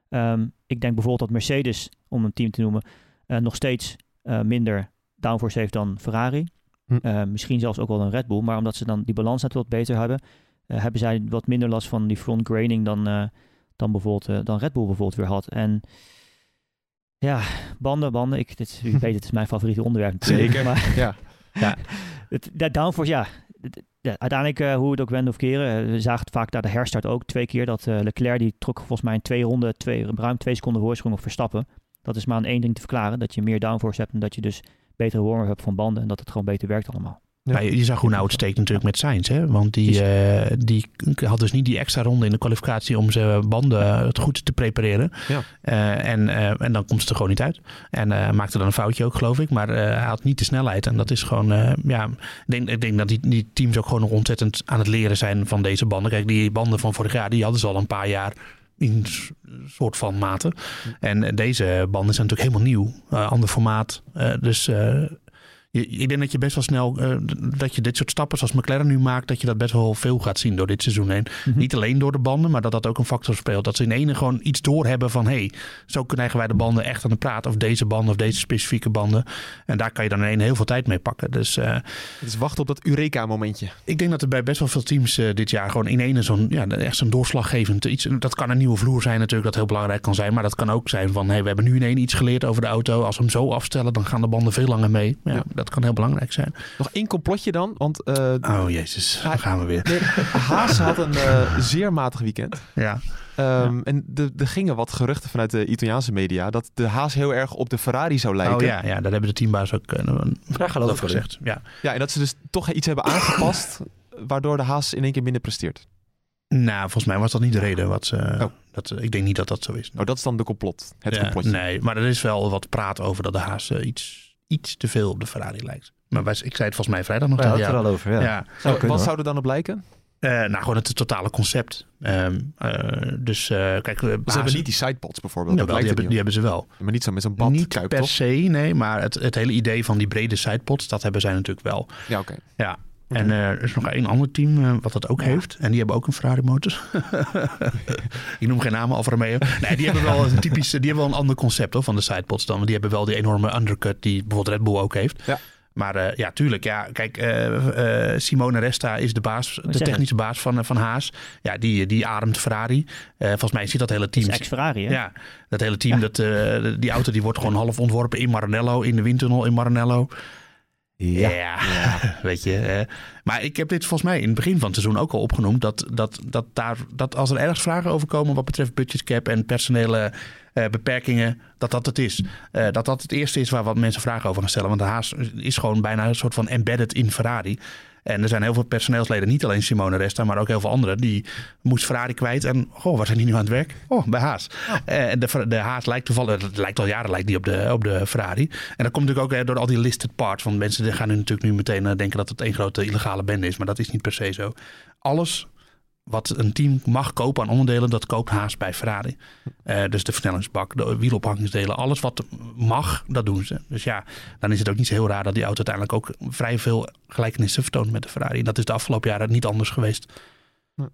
Ehm, ik denk bijvoorbeeld dat Mercedes, om een team te noemen, eh, nog steeds eh, minder downforce heeft dan Ferrari. Hm. Eh, misschien zelfs ook wel een Red Bull, maar omdat ze dan die balans net wat beter hebben, hebben zij wat minder last van die front graining dan, dan, bijvoorbeeld, dan Red Bull bijvoorbeeld weer had. En ja, banden, banden. Ik, dit, u weet, het is mijn favoriete onderwerp. Zeker, Maar, ja. ja. Het, dat downforce, ja. Het- uiteindelijk, eh, hoe het ook wenden of keren, eh, we zagen het vaak na de herstart ook twee keer dat eh, Leclerc, die trok volgens mij in twee ronden, twee, ruim twee seconden voorsprong op Verstappen. Dat is maar aan één ding te verklaren, dat je meer downforce hebt en dat je dus betere warmer hebt van banden en dat het gewoon beter werkt allemaal. Ja. Je, zag hoe nou het steekt natuurlijk met Sainz. Hè? Want die, eh, die had dus niet die extra ronde in de kwalificatie om zijn banden eh, het goed te prepareren. Ja. Eh, en, en dan komt het er gewoon niet uit. En maakte dan een foutje ook, geloof ik. Maar hij had niet de snelheid. En dat is gewoon, ja, ik denk, ik denk dat die, die teams ook gewoon nog ontzettend aan het leren zijn van deze banden. Kijk, die banden van vorig jaar, die hadden ze al een paar jaar in soort van maten. En deze banden zijn natuurlijk helemaal nieuw. Ander formaat. Dus je, ik denk dat je best wel snel, eh, dat je dit soort stappen zoals McLaren nu maakt, dat je dat best wel veel gaat zien door dit seizoen heen. Mhm. Niet alleen door de banden, maar dat dat ook een factor speelt. Dat ze in ene gewoon iets doorhebben van, hé, hey, zo krijgen wij de banden echt aan de praat. Of deze banden of deze specifieke banden. En daar kan je dan in één heel veel tijd mee pakken. Dus eh, Het is wachten op dat Eureka-momentje. ik denk dat er bij best wel veel teams eh, dit jaar gewoon in ene zo'n, ja, echt zo'n doorslaggevend iets. Dat kan een nieuwe vloer zijn natuurlijk, dat heel belangrijk kan zijn. Maar dat kan ook zijn van, hey, we hebben nu in één iets geleerd over de auto. Als we hem zo afstellen, dan gaan de banden veel langer mee. Ja, Ja. Dat kan heel belangrijk zijn. Nog één complotje dan, want eh, Oh jezus, daar gaan we weer. de Haas had een eh, zeer matig weekend. Ja. Ehm, En de- er gingen wat geruchten vanuit de Italiaanse media dat de Haas heel erg op de Ferrari zou lijken. Oh ja, ja, daar hebben de teambaas ook eh, een Daar geloof over gezegd. Ja. Ja, en dat ze dus toch iets hebben aangepast, waardoor de Haas in één keer minder presteert. Nou, volgens mij was dat niet de reden. Wat ze, Oh. dat, ik denk niet dat dat zo is. Nou, dat is dan de complot. Het Ja, complotje. Nee, maar er is wel wat praat over dat de Haas eh, iets, iets te veel op de Ferrari lijkt. Maar wij, ik zei het volgens mij vrijdag nog Ja, het er al over. Ja. Ja. Zou kunnen, Wat hoor. zou er dan op lijken? Eh, nou, gewoon het totale concept. Ehm, eh, dus eh, kijk, we Ze hebben niet die sidepods bijvoorbeeld. die, dat hebben, die, hebben, niet die hebben ze wel. Maar niet zo met zo'n bad niet kuip, per se, nee. Maar het, het hele idee van die brede sidepods, dat hebben zij natuurlijk wel. Ja, oké. Ja. En eh, er is nog één ander team eh, wat dat ook heeft. En die hebben ook een Ferrari motor. Ik noem geen namen, Alfa Romeo. Nee, die hebben wel een typisch, die hebben wel een ander concept hoor, van de sidepods dan. Want die hebben wel die enorme undercut die bijvoorbeeld Red Bull ook heeft. Ja. Maar eh, ja, tuurlijk. Ja, kijk, Simone Resta is de baas, de technische baas van, van Haas. Ja, die, die ademt Ferrari. Volgens mij zit dat hele team. is ex-Ferrari, hè? Ja, dat hele team, dat, die auto die wordt gewoon half ontworpen in Maranello, in de windtunnel in Maranello. Ja, weet je. maar ik heb dit volgens mij in het begin van het seizoen ook al opgenoemd. Dat, dat, dat, daar, dat als er ergens vragen over komen wat betreft budgetcap en personele eh, beperkingen, dat dat het is. Eh, dat dat het eerste is waar wat mensen vragen over gaan stellen. Want de Haas is gewoon bijna een soort van embedded in Ferrari. En er zijn heel veel personeelsleden, niet alleen Simone Resta, maar ook heel veel anderen. Die moest Ferrari kwijt. En goh, waar zijn die nu aan het werk? Oh, bij Haas. Eh, de, de Haas lijkt toevallig, het lijkt al jaren lijkt die op de, op de Ferrari. En dat komt natuurlijk ook door al die listed parts. Want mensen die gaan nu natuurlijk nu meteen eh, denken dat het één grote illegale bende is. Maar dat is niet per se zo. Alles wat een team mag kopen aan onderdelen, dat koopt Haas bij Ferrari. Eh, dus de versnellingsbak, de wielophangingdelen, alles wat mag, dat doen ze. Dus ja, dan is het ook niet zo heel raar dat die auto uiteindelijk ook vrij veel gelijkenissen vertoont met de Ferrari. En dat is de afgelopen jaren niet anders geweest. Nee.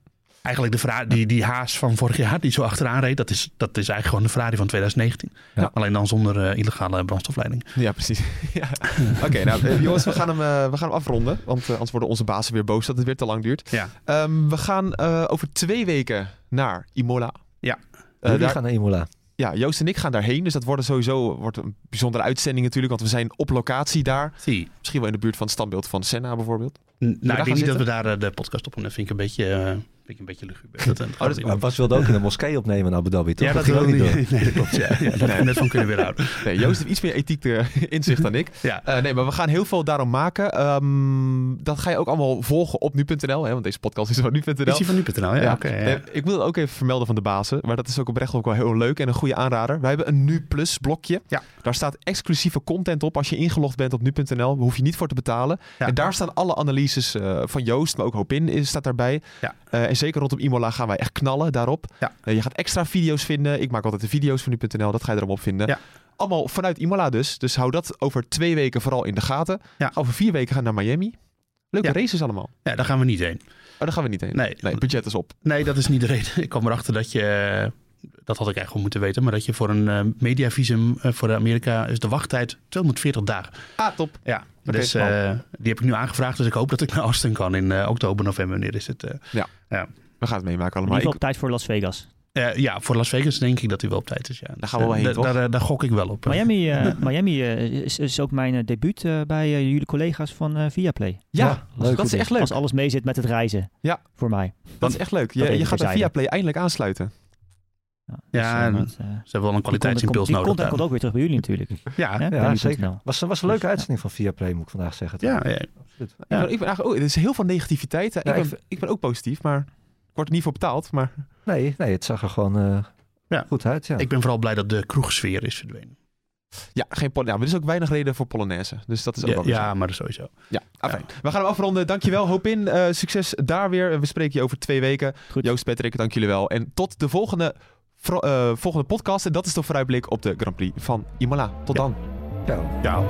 Eigenlijk de Ferrari, die, die Haas van vorig jaar, die zo achteraan reed, dat is, dat is eigenlijk gewoon de Ferrari van 2019. Ja. Alleen dan zonder eh, illegale brandstofleiding. Ja, precies. ja. Oké, nou eh, jongens, we gaan, hem, eh, we gaan hem afronden. Want anders worden onze bazen weer boos dat het weer te lang duurt. Ja. Ehm, we gaan eh, over twee weken naar Imola. Ja. Daar- gaan naar Imola. ja, Joost en ik gaan daarheen. Dus dat wordt sowieso wordt een bijzondere uitzending natuurlijk. Want we zijn op locatie daar. Zie. Misschien wel in de buurt van het standbeeld van Senna bijvoorbeeld. Nou, ik denk niet dat we daar de podcast op doen. Dat vind ik een beetje, ik een beetje luguber. Dat, dat, dat- Maar Bas wilde ook in de moskee opnemen in Abu Dhabi, toch? ja, dat ging wil ook niet door. Nee, dat klopt. Ja, dat we net van kunnen weerhouden. Nee, Joost heeft iets meer ethiek eh, inzicht dan ik. Ja. Eh, nee, maar we gaan heel veel daarom maken. Ehm, dat ga je ook allemaal volgen op nu.nl. Hè, want deze podcast is van nu.nl. Is die van nu.nl? Ja, Ja. oké. ja. Ik wil het ook even vermelden van de bazen. Maar dat is ook oprecht ook wel heel leuk en een goede aanrader. Wij hebben een Nu Plus blokje. Ja. Daar staat exclusieve content op. Als je ingelogd bent op nu.nl, daar hoef je niet voor te betalen. Ja. En daar staan alle analyses eh, van Joost, maar ook Hopin is, staat daarbij. Ja. En zeker rondom Imola gaan wij echt knallen daarop. Ja. Eh, je gaat extra video's vinden. Ik maak altijd de video's van nu.nl. Dat ga je erop vinden. Ja. Allemaal vanuit Imola dus. Dus hou dat over twee weken vooral in de gaten. Ja. Over vier weken gaan we naar Miami. Leuke races allemaal. Ja, daar gaan we niet heen. Maar daar gaan we niet heen. Nee. nee budget is op. Nee, dat is niet de reden. Ik kwam erachter dat je... eh, Dat had ik eigenlijk wel moeten weten. Maar dat je voor een eh, mediavisum eh, voor Amerika is de wachttijd 240 dagen. Ah, top. Ja, Dus eh, die heb ik nu aangevraagd. Dus ik hoop dat ik naar Austin kan in eh, oktober, november. Wanneer is het? eh. We gaan het meemaken allemaal. Ik- op tijd voor Las Vegas. Eh, ja, voor Las Vegas denk ik dat hij wel op tijd is. Ja. Daar gaan we wel Eh, heen, toch? Daar, daar gok ik wel op. Miami, eh, Miami eh, is, is ook mijn debuut eh, bij jullie collega's van eh Viaplay. ja, Ja, leuk dat is echt leuk. Als alles mee zit met het reizen. Ja. Voor mij. Dat is echt leuk. Je, gaat bij. Viaplay eindelijk aansluiten. Ja, Ja, eh, dat, eh, Ze hebben wel een kwaliteitsimpuls nodig. Die content komt ook weer terug bij jullie natuurlijk. Ja, ja, zeker. Was, was een leuke Dus, uitzending van Viaplay, moet ik vandaag zeggen. ja, ja. Absoluut. Ik, ben, ik ben eigenlijk, oh, er is heel veel negativiteit. ik, ben, ik ben ook positief, maar ik word er niet voor betaald. Maar Nee, nee, het zag er gewoon eh, Ja. goed uit. Ja. Ik ben vooral blij dat de kroegsfeer is verdwenen. ja, geen ja, maar er is ook weinig reden voor Polonaise. Dus dat is ook Ja, wel ja zo. maar sowieso. Ja, afijn. We gaan hem afronden. Dankjewel, hoop in. Eh, succes daar weer. We spreken je over twee weken. Goed. Joost, Patrick, dank jullie wel. En tot de volgende, eh, volgende podcast. En dat is de vooruitblik op de Grand Prix van Imola. Tot Ja. dan. Ja. Ja.